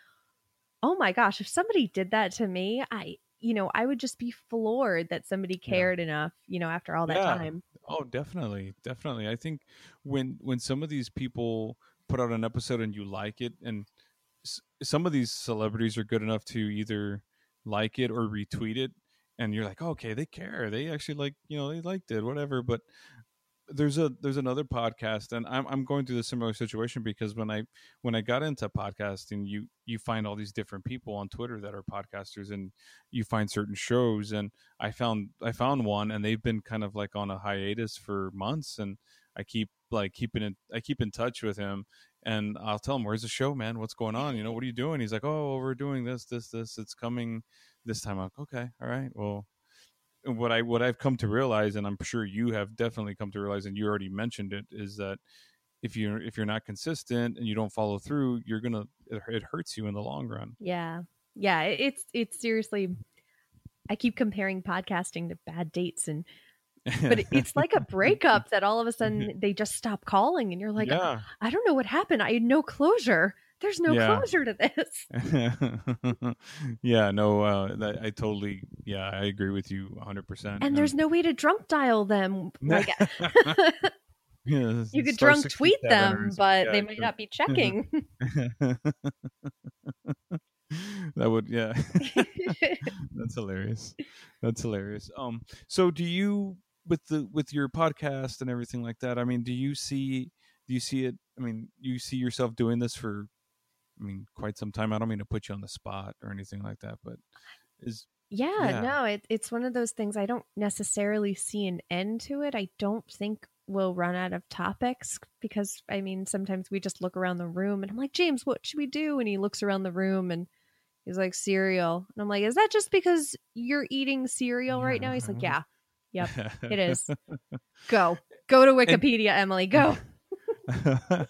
oh my gosh, if somebody did that to me, I, you know, I would just be floored that somebody Yeah. cared enough, you know, after all that Yeah. time. Oh, definitely, definitely. I think when when some of these people put out an episode and you like it, and s- some of these celebrities are good enough to either like it or retweet it, and you're like, okay, they care. They actually like, you know, they liked it, whatever. But there's a there's another podcast, and I'm I'm going through the similar situation because when I when I got into podcasting, you you find all these different people on Twitter that are podcasters, and you find certain shows, and I found I found one, and they've been kind of like on a hiatus for months, and I keep like keeping in I keep in touch with him, and I'll tell him, "Where's the show, man? What's going on? You know, what are you doing?" He's like, "Oh, we're doing this, this, this. It's coming this time." I'm like, "Okay, all right, well." What I what I've come to realize, and I'm sure you have definitely come to realize, and you already mentioned it, is that if you're if you're not consistent and you don't follow through, you're gonna it, it hurts you in the long run. Yeah. Yeah. It's, it's seriously, I keep comparing podcasting to bad dates and, but it- it's like a breakup that all of a sudden mm-hmm. they just stop calling and you're like, yeah, I don't know what happened. I had no closure. There's no Yeah. closure to this. yeah, no, uh, that, I totally, yeah, I agree with you 100. percent And there's no way to drunk dial them. Like yeah, you could drunk tweet them, but Yeah, they might not be checking. that would, yeah, that's hilarious. That's hilarious. Um, so do you with the with your podcast and everything like that? I mean, do you see do you see it? I mean, you see yourself doing this for, I mean, quite some time. I don't mean to put you on the spot or anything like that, but is yeah, Yeah. no, it, it's one of those things. I don't necessarily see an end to it. I don't think we'll run out of topics because, I mean, sometimes we just look around the room and I'm like, James, what should we do? And he looks around the room and he's like, cereal. And I'm like, is that just because you're eating cereal right now? He's like, yeah, Yep, it is. go. Go to Wikipedia, Emily. Go.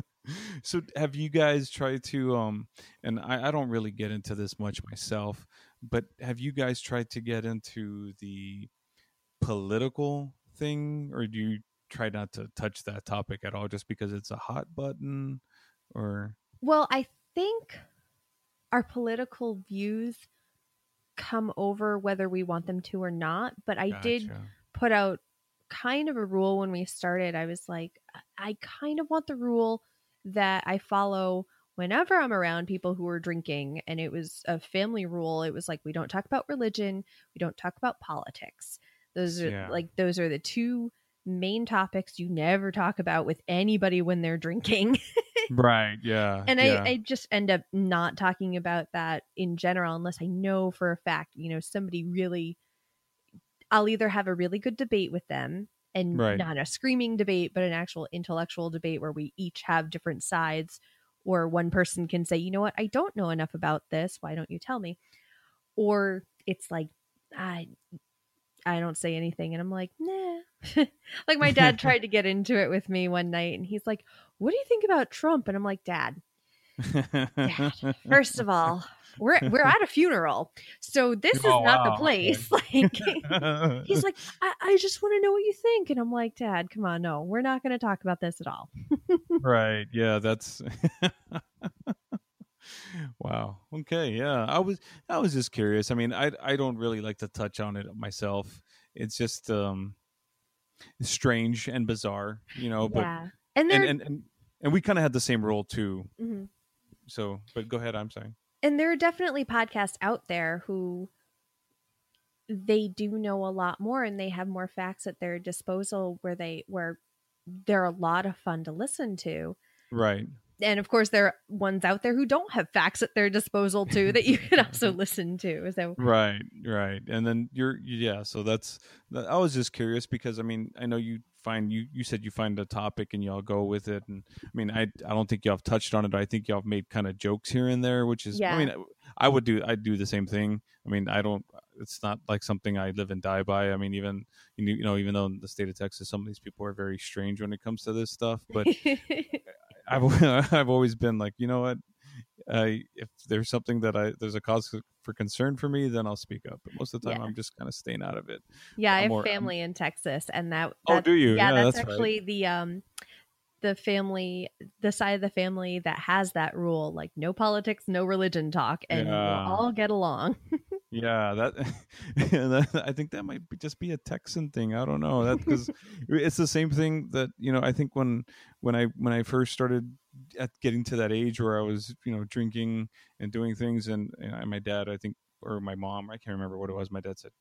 so have you guys tried to um and I, I don't really get into this much myself but have you guys tried to get into the political thing or do you try not to touch that topic at all just because it's a hot button or Well, I think our political views come over whether we want them to or not. But I did put out kind of a rule when we started. I was like, I kind of want the rule that I follow whenever I'm around people who are drinking. And it was a family rule. It was like, we don't talk about religion, we don't talk about politics. Those are Yeah. like, those are the two main topics you never talk about with anybody when they're drinking. right yeah and yeah. I, I just end up not talking about that in general unless I know for a fact, you know, somebody really I'll either have a really good debate with them and Right. not a screaming debate, but an actual intellectual debate where we each have different sides or one person can say, you know what, I don't know enough about this. Why don't you tell me? Or it's like, I I don't say anything and I'm like, nah. like my dad tried to get into it with me one night and he's like, What do you think about Trump? And I'm like, Dad, Dad, first of all, we're we're at a funeral. So this is Oh, not the place. Like he's like, I, I just want to know what you think. And I'm like, Dad, come on, no, we're not gonna talk about this at all. right yeah that's wow okay yeah i was i was just curious i mean i i don't really like to touch on it myself it's just um strange and bizarre you know but yeah. And and, and and and we kind of had the same role too mhm. so but go ahead i'm sorry and there are definitely podcasts out there who they do know a lot more and they have more facts at their disposal where they where they're a lot of fun to listen to. Right and of course there are ones out there who don't have facts at their disposal too that you can also listen to so right right and then you're yeah so that's i was just curious because i mean i know you find you you said you find a topic and y'all go with it and i mean i i don't think y'all have touched on it i think y'all have made kind of jokes here and there which is Yeah. i mean i would do i'd do the same thing i mean i don't it's not like something i live and die by i mean even you know- you know even though in the state of texas some of these people are very strange when it comes to this stuff but I've I've always been like, you know what? I if there's something that I there's a cause for concern for me, then I'll speak up. But most of the time, Yeah. I'm just kind of staying out of it. yeah i I'm have more- I'm- family in texas and that, Oh, do you? yeah, Yeah, that's, that's right. actually the um the family the side of the family that has that rule like no politics no religion talk and Yeah. we'll all get along Yeah, that, that I think that might be, just be a Texan thing. I don't know that because it's the same thing that you know. I think when when I when I first started at getting to that age where I was you know drinking and doing things, and, and my dad, I think, or my mom, I can't remember what it was. My dad said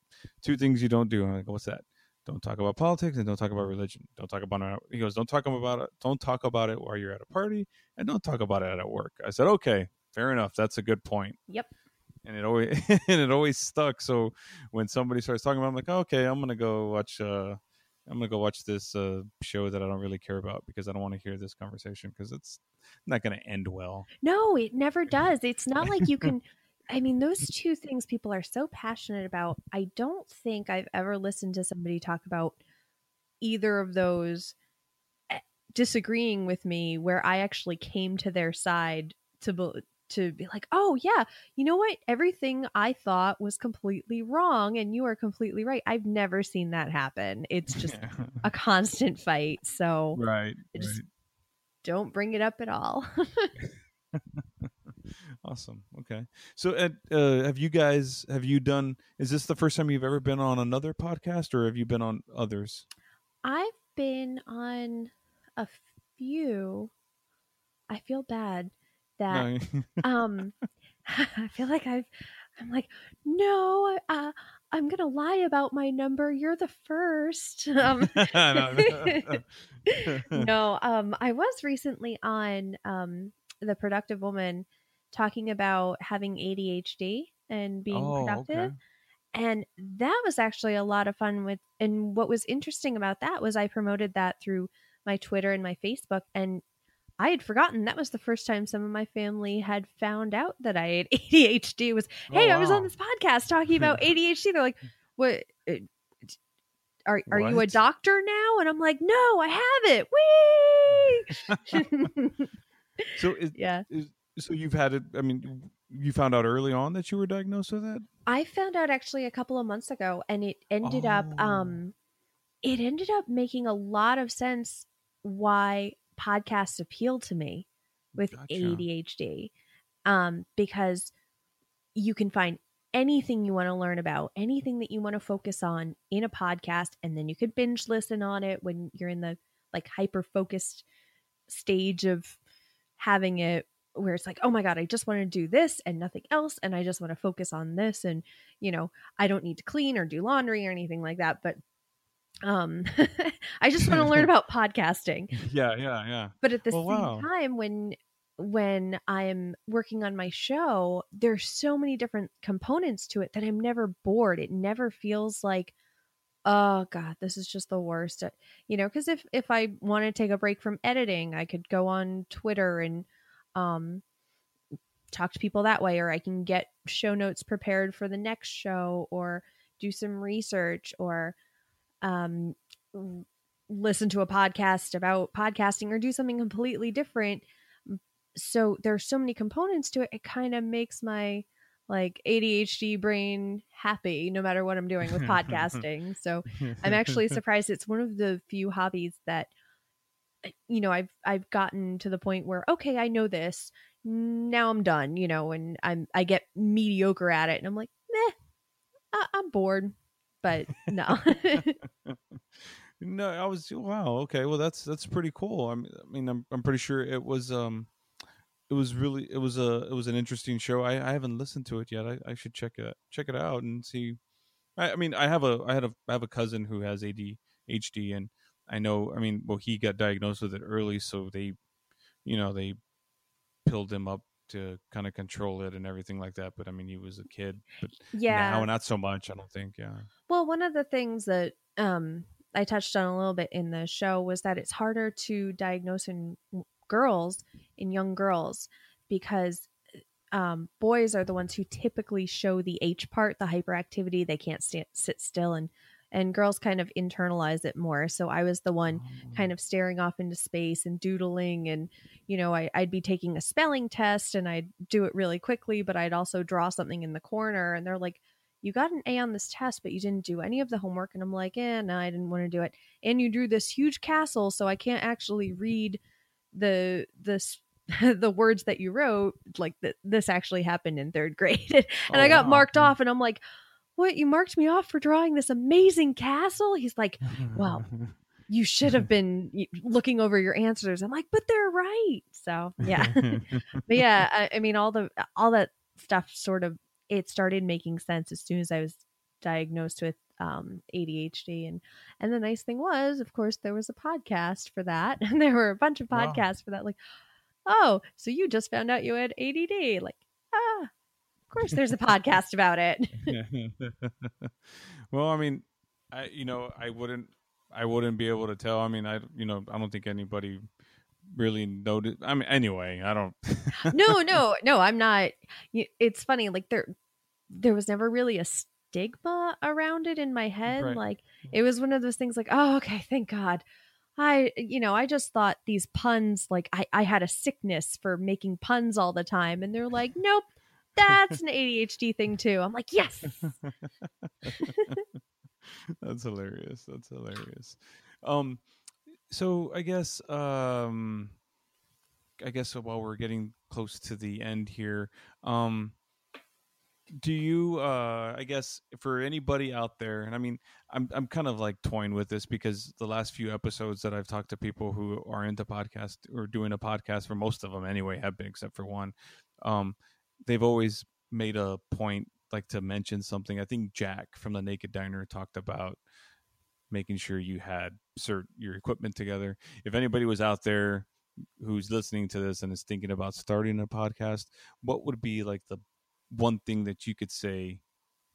two things you don't do. And I go, what's that? Don't talk about politics and don't talk about religion. Don't talk about it. He goes, don't talk about it. Don't talk about it while you're at a party, and don't talk about it at work. I said, okay, fair enough. That's a good point yep and it always and it always stuck. So when somebody starts talking about, it, I'm like, okay, I'm gonna go watch. uh I'm gonna go watch this uh, show that I don't really care about because I don't want to hear this conversation because it's not gonna end well. No, it never does. It's not like you can. I mean, those two things people are so passionate about. I don't think I've ever listened to somebody talk about either of those eh, disagreeing with me where I actually came to their side to be, to be like, "Oh, yeah, you know what? Everything I thought was completely wrong and you are completely right." I've never seen that happen. It's just a constant fight. So, right. just- right. don't bring it up at all. Awesome. Okay. So, uh, have you guys have you done? Is this the first time you've ever been on another podcast, or have you been on others? I've been on a few. I feel bad that No. um I feel like I've I'm like no, uh, I'm gonna lie about my number. You're the first. Um, No, no. no, um, I was recently on um the productive woman talking about having ADHD and being Oh, productive okay. and that was actually a lot of fun with and what was interesting about that was i promoted that through my twitter and my facebook and i had forgotten that was the first time some of my family had found out that i had adhd it was hey Oh, i was on this podcast talking about adhd they're like what uh, are, are you a doctor now? and i'm like no i have it wee So, is, yeah. is, so you've had it. I mean, you found out early on that you were diagnosed with that. I found out actually a couple of months ago and it ended up Oh. um it ended up making a lot of sense why podcasts appeal to me with Gotcha. ADHD. Um because you can find anything you want to learn about, anything that you want to focus on in a podcast and then you could binge listen on it when you're in the like hyper focused stage of having it where it's like, oh my God, I just want to do this and nothing else. And I just want to focus on this. And, you know, I don't need to clean or do laundry or anything like that. But um I just want to learn about podcasting. Yeah, yeah, yeah. But at the Well, same wow. time, when when I am working on my show, there's so many different components to it that I'm never bored. It never feels like, oh God, this is just the worst. You know, because if if I want to take a break from editing, I could go on Twitter and um talk to people that way, or I can get show notes prepared for the next show, or do some research, or um listen to a podcast about podcasting or do something completely different. So there's so many components to it it kind of makes my like ADHD brain happy no matter what I'm doing with podcasting. So I'm actually surprised it's one of the few hobbies that you know I've I've gotten to the point where okay I know this now I'm done you know and I'm I get mediocre at it and I'm like meh I, I'm bored but no no, I was wow. Okay, well that's that's pretty cool. I mean, I mean, I'm I'm pretty sure it was um, it was really it was a it was an interesting show. I, I haven't listened to it yet. I, I should check it check it out and see. I, I mean, I have a I had a I have a cousin who has ADHD, and I know. I mean, well, he got diagnosed with it early, so they, you know, they pilled him up to kind of control it and everything like that. But I mean, he was a kid, but Yeah. now not so much. I don't think. Yeah. Well, one of the things that um, I touched on a little bit in the show was that it's harder to diagnose in girls, in young girls, because um, boys are the ones who typically show the H part, the hyperactivity. They can't sit still, and and girls kind of internalize it more. So I was the one kind of staring off into space and doodling and you know I, i'd be taking a spelling test and i'd do it really quickly but i'd also draw something in the corner and they're like you got an a on this test but you didn't do any of the homework. And i'm like eh no i didn't want to do it. And you drew this huge castle so i can't actually read the this the words that you wrote like this actually happened in third grade. And Oh, i got wow. marked off and i'm like what you marked me off for drawing this amazing castle he's like well, you should have been looking over your answers. I'm like, but they're right. So yeah, but yeah, I, I mean, all the all that stuff sort of it started making sense as soon as I was diagnosed with um, ADHD, and and the nice thing was, of course, there was a podcast for that, and there were a bunch of Wow. podcasts for that. Like, oh, so you just found out you had ADD? Like, course, there's a podcast about it. well, I mean, I you know I wouldn't I wouldn't be able to tell. I mean, I you know I don't think anybody really noticed. I mean, anyway, I don't. no, no, no. I'm not. It's funny. Like there, there was never really a stigma around it in my head. Right. Like it was one of those things. Like, oh, okay, thank God. I, you know, I just thought these puns. Like I, I had a sickness for making puns all the time, and they're like, nope, that's an ADHD thing too. I'm like, yes. That's hilarious. That's hilarious. Um, so I guess um, I guess while we're getting close to the end here, um, do you uh i guess for anybody out there and i mean i'm i'm kind of like toying with this because the last few episodes that i've talked to people who are into podcast or doing a podcast for most of them anyway have been except for one um they've always made a point like to mention something. I think jack from the naked diner talked about making sure you had cert your equipment together. If anybody was out there who's listening to this and is thinking about starting a podcast what would be like the one thing that you could say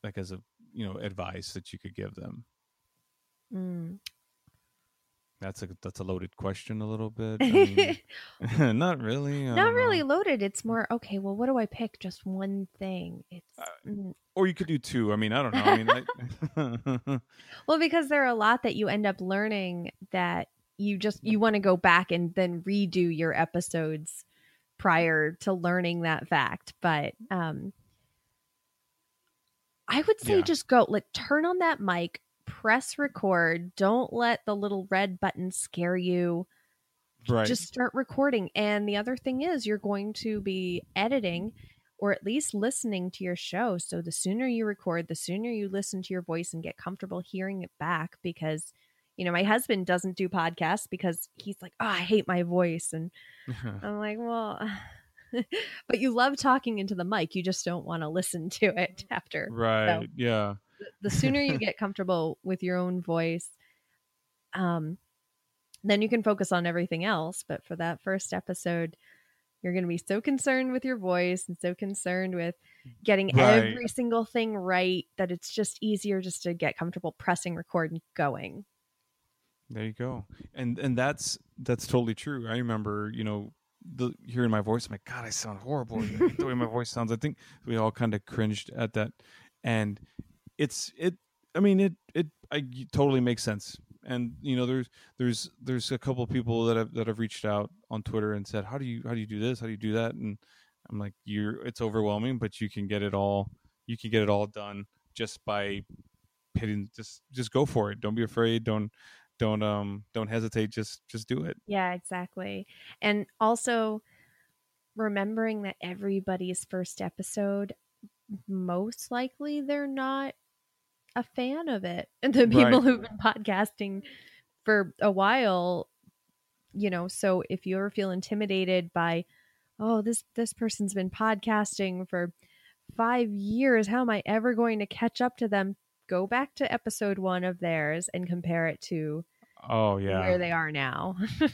like as a you know advice that you could give them? Mm. That's a that's a loaded question a little bit I mean, not really I Not really know. loaded. It's more okay. Well, what do I pick? Just one thing. It's Uh, mm, or you could do two i mean i don't know i mean I, Well, because there are a lot that you end up learning that you just you want to go back and then redo your episodes prior to learning that fact. But um I would say Yeah. just go like turn on that mic, press record. Don't let the little red button scare you. right Just start recording. And the other thing is you're going to be editing or at least listening to your show. So the sooner you record, the sooner you listen to your voice and get comfortable hearing it back because you know, my husband doesn't do podcasts because he's like, "Oh, I hate my voice." And I'm like, "Well, but you love talking into the mic. You just don't want to listen to it after." right yeah the sooner you get comfortable with your own voice um then you can focus on everything else but for that first episode you're going to be so concerned with your voice and so concerned with getting Right. every single thing right that it's just easier just to get comfortable pressing record and going There you go. And and that's that's totally true. I remember, you know, the hearing my voice, I'm like, God, I sound horrible. The way my voice sounds. I think we all kind of cringed at that. And it's it I mean it it I totally makes sense. And you know, there's there's there's a couple of people that have that have reached out on Twitter and said, How do you how do you do this? How do you do that? And I'm like, You're it's overwhelming, but you can get it all you can get it all done just by hitting just just go for it. Don't be afraid. Don't don't um don't hesitate just just do it yeah exactly and also remembering that everybody's first episode most likely they're not a fan of it. And the people Right. who've been podcasting for a while you know so if you ever feel intimidated by oh this this person's been podcasting for 5 years. How am i ever going to catch up to them? Go back to episode 1 of theirs and compare it to oh yeah. where they are now.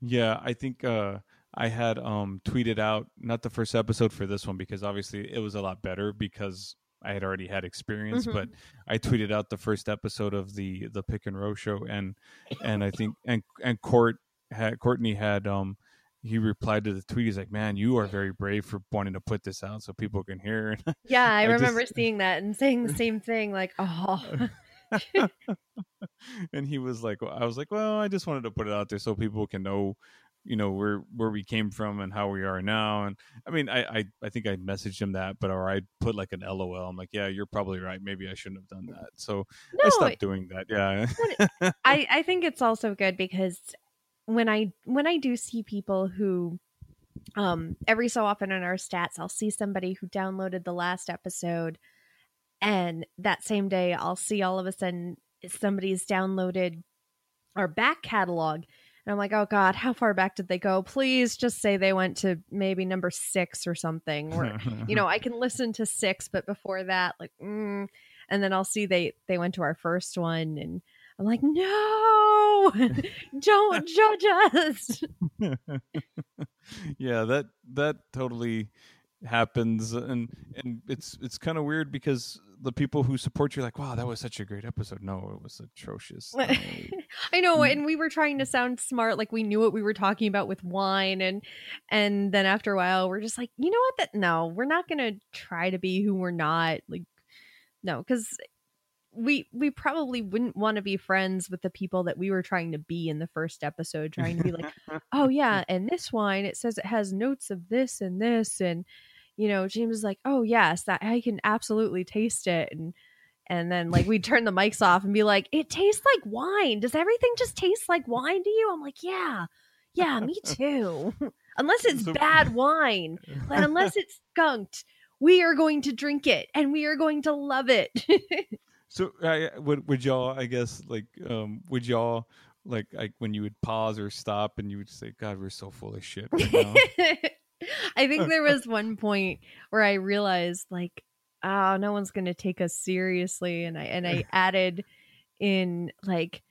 Yeah i think uh I had um tweeted out not the first episode for this one because obviously it was a lot better because I had already had experience, Mm-hmm. but I tweeted out the first episode of the the Pick and Row show, and and I think and and Court had Courtney had um he replied to the tweet. He's like, "Man, you are very brave for wanting to put this out so people can hear." Yeah, I, I just- remember seeing that and saying the same thing. Like, oh, and he was like, "I was like, well, I just wanted to put it out there so people can know." You know where where we came from and how we are now, and I mean, I I, I think I messaged him that, but or I put like an LOL. I'm like, yeah, you're probably right. Maybe I shouldn't have done that. So I stopped doing that. Yeah, I I think it's also good because when I when I do see people who um every so often in our stats I'll see somebody who downloaded the last episode and that same day I'll see all of a sudden somebody's downloaded our back catalog and I'm like, "Oh god, how far back did they go? Please just say they went to maybe number 6 or something." Or you know, I can listen to 6 but before that like mm, and then I'll see they they went to our first one and I'm like, no, don't judge us. yeah, that that totally happens, and and it's it's kind of weird because the people who support you are like, wow, that was such a great episode. No, it was atrocious. No. I know, Mm. and we were trying to sound smart, like we knew what we were talking about with wine, and and then after a while, we're just like, you know what? That no, we're not gonna try to be who we're not. Like, no, because we we probably wouldn't want to be friends with the people that we were trying to be in the first episode, trying to be like, oh yeah, and this wine it says it has notes of this and this, and you know, James is like, oh yes, that I can absolutely taste it, and and then like we turn the mics off and be like, it tastes like wine. Does everything just taste like wine to you? I'm like, yeah, yeah, me too. unless it's bad wine, but unless it's skunked, we are going to drink it and we are going to love it. So uh, would would y'all? I guess like um would y'all like like when you would pause or stop and you would say, God, we're so full of shit right now. I think there was one point where I realized like, oh, no one's going to take us seriously, and I and I added in like,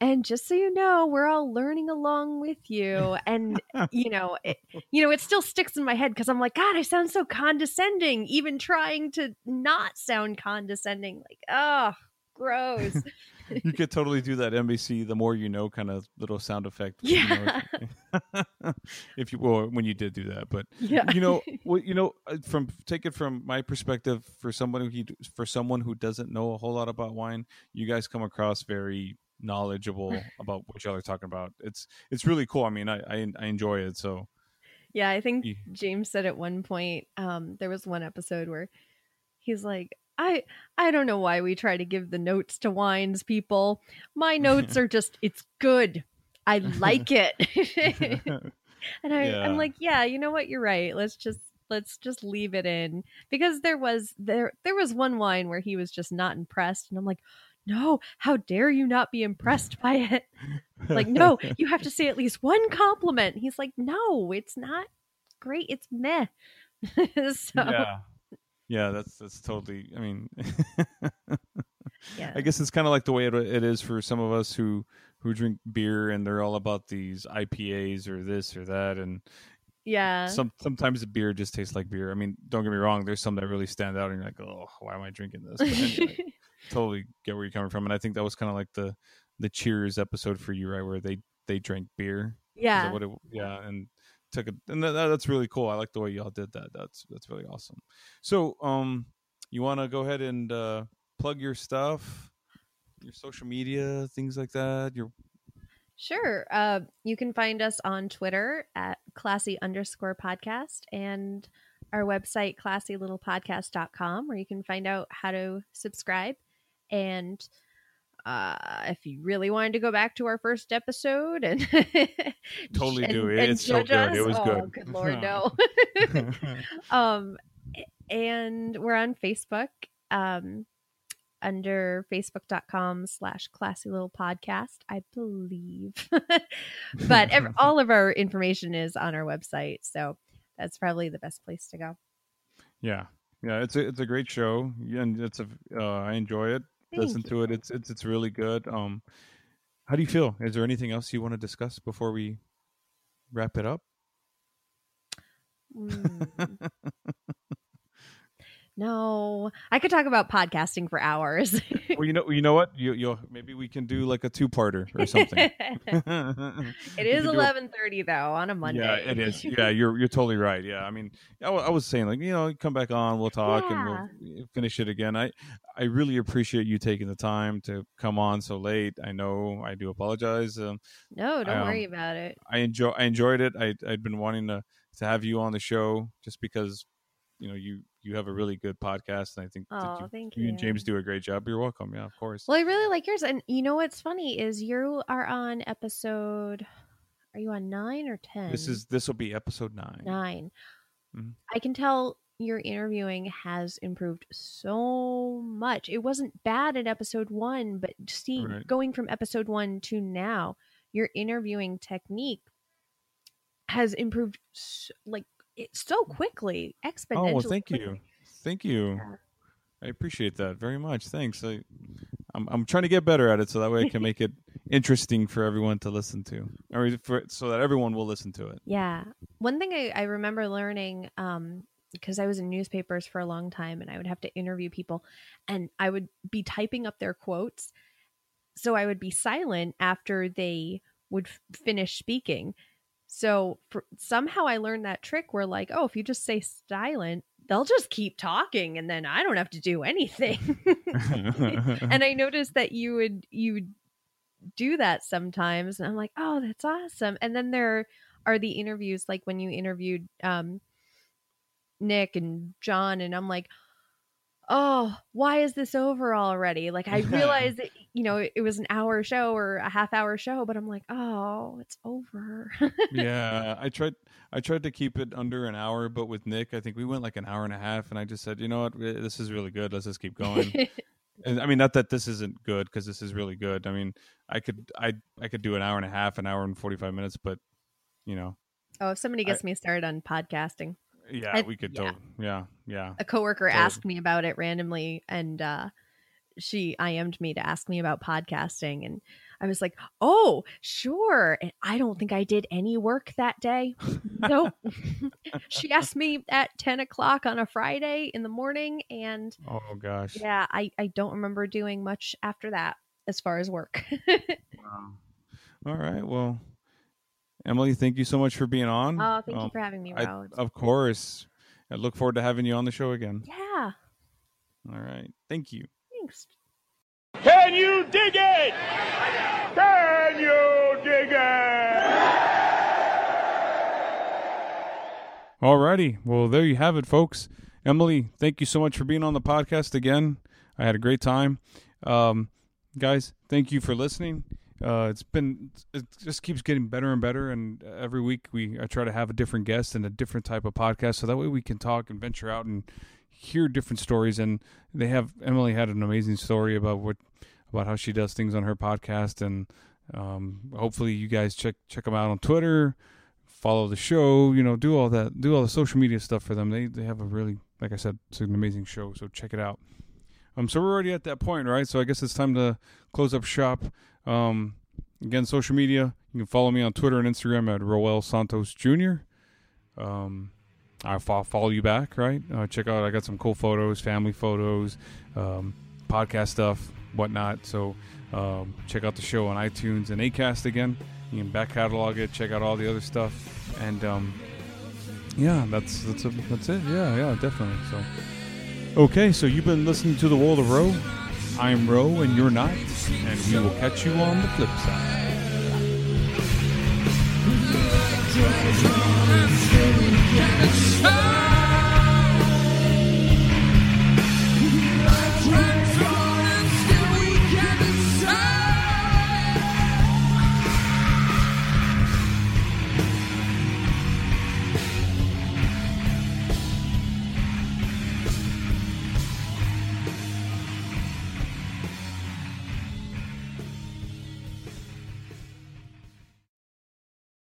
and just so you know, we're all learning along with you, and you know, it, you know, it still sticks in my head because I'm like, God, I sound so condescending, even trying to not sound condescending. Like, oh, gross. You could totally do that NBC the more you know kind of little sound effect. you know, Yeah. if, if you well when you did do that, but yeah, you know well, you know uh, from take it from my perspective for someone who for someone who doesn't know a whole lot about wine you guys come across very knowledgeable about what y'all are talking about it's it's really cool i mean i i, I enjoy it so Yeah, I think James said at one point, um, there was one episode where he's like, I I don't know why we try to give the notes to wines people. My notes are just it's good. I like it. and I, Yeah. I'm like, yeah, you know what? You're right. Let's just let's just leave it in. Because there was there there was one wine where he was just not impressed. And I'm like, no, how dare you not be impressed by it? like no you have to say at least one compliment he's like no it's not great it's meh so yeah, yeah that's that's totally i mean yeah. i guess it's kind of like the way it, it is for some of us who who drink beer and they're all about these ipas or this or that and yeah some sometimes the beer just tastes like beer. I mean, don't get me wrong. There's some that really stand out, and you're like, oh, why am I drinking this? Anyway, totally get where you're coming from, and I think that was kind of like the the Cheers episode for you, right, where they they drank beer. Yeah it, yeah, and took it, and that, that's really cool. I like the way y'all did that. That's that's really awesome. So, um, you want to go ahead and uh, plug your stuff, your social media, things like that. Your sure uh you can find us on twitter at classy underscore podcast and our website classylittlepodcast.com where you can find out how to subscribe and uh, if you really wanted to go back to our first episode and Totally and- do. and It's so good. It was oh, good. good lord no um and we're on facebook um under facebook.com slash classy little podcast i believe but ev- all of our information is on our website so that's probably the best place to go Yeah, yeah, it's a it's a great show, and it's a uh, I enjoy it. Listen you. to it. It's it's it's really good. Um, how do you feel? Is there anything else you want to discuss before we wrap it up? Mm. no, I could talk about podcasting for hours. well, you know, you know what? You, you'll maybe we can do like a two-parter or something. it is eleven thirty though on a Monday. Yeah, it is. Yeah, you're you're totally right. Yeah, I mean, I, w- I was saying like you know, come back on, we'll talk, Yeah. and we'll finish it again. I I really appreciate you taking the time to come on so late. I know I do apologize. Um, no, don't I, um, worry about it. I enjoy I enjoyed it. I I'd been wanting to to have you on the show just because you know you you have a really good podcast, and I think Oh, you, thank you you. and James do a great job. You're welcome. Yeah, of course. Well, I really like yours, and you know what's funny is you are on episode. Are you on nine or ten? This is this will be episode nine. 9 Mhm. I can tell your interviewing has improved so much. It wasn't bad at episode one, but see, Right. going from episode one to now, your interviewing technique has improved so, like it, so quickly, exponentially. Oh well, thank you, thank you. I appreciate that very much. Thanks. I, I'm I'm trying to get better at it so that way I can make it interesting for everyone to listen to, or for so that everyone will listen to it. Yeah. One thing I, I remember learning, um, because I was in newspapers for a long time and I would have to interview people and I would be typing up their quotes. So I would be silent after they would f- finish speaking. So for, somehow I learned that trick where, like, oh, if you just say silent, they'll just keep talking and then I don't have to do anything. and I noticed that you would you would do that sometimes, and I'm like, oh, that's awesome. And then there are the interviews, like when you interviewed um, Nick and John, and I'm like, oh, why is this over already? Like I realized that you know it, was an hour show or a half hour show, but I'm like, oh, it's over. yeah, I tried. I tried to keep it under an hour, but with Nick, I think we went like an hour and a half, and I just said, you know what, eh, this is really good. Let's just keep going. and I mean, not that this isn't good because this is really good. I mean, I could, I, I could do an hour and a half, an hour and forty five minutes, but you know, oh, if somebody gets me started on podcasting. Yeah, I- we could. yeah. Yeah, yeah, yeah. a coworker Totally. asked me about it randomly and uh she IM'd me to ask me about podcasting and I was like, "Oh, sure." And I don't think I did any work that day. Nope. she asked me at ten o'clock on a Friday in the morning, and Oh gosh. yeah, I I don't remember doing much after that as far as work. Wow. All right. Well, Emily, thank you so much for being on. oh, thank you Um, for having me, I- of course. I look forward to having you on the show again. yeah, All right. Thank you. thanks. Can you dig it? Can you dig it? Alrighty. Well, there you have it, folks. Emily, thank you so much for being on the podcast again. I had a great time. Um, guys, thank you for listening. Uh, it's been it just keeps getting better and better, and every week we I try to have a different guest and a different type of podcast, so that way we can talk and venture out and hear different stories. And they have Emily had an amazing story about what about how she does things on her podcast, and um, hopefully you guys check check them out on Twitter follow the show, you know, do all that, do all the social media stuff for them. They they have a really, like I said, it's an amazing show. So check it out. Um, so we're already at that point, right? So I guess it's time to close up shop. Um, again, social media. You can follow me on Twitter and Instagram at Roel Santos Jr. Um, I'll fo- follow you back, right? Uh, check out. I got some cool photos, family photos, um, podcast stuff, whatnot. So um, check out the show on iTunes and Acast again. You can back catalog it, check out all the other stuff, and um, yeah, that's that's a, that's it. Yeah, yeah, definitely. So okay, so you've been listening to the World of Row. I'm Row, and you're not, and we will catch you on the flip side.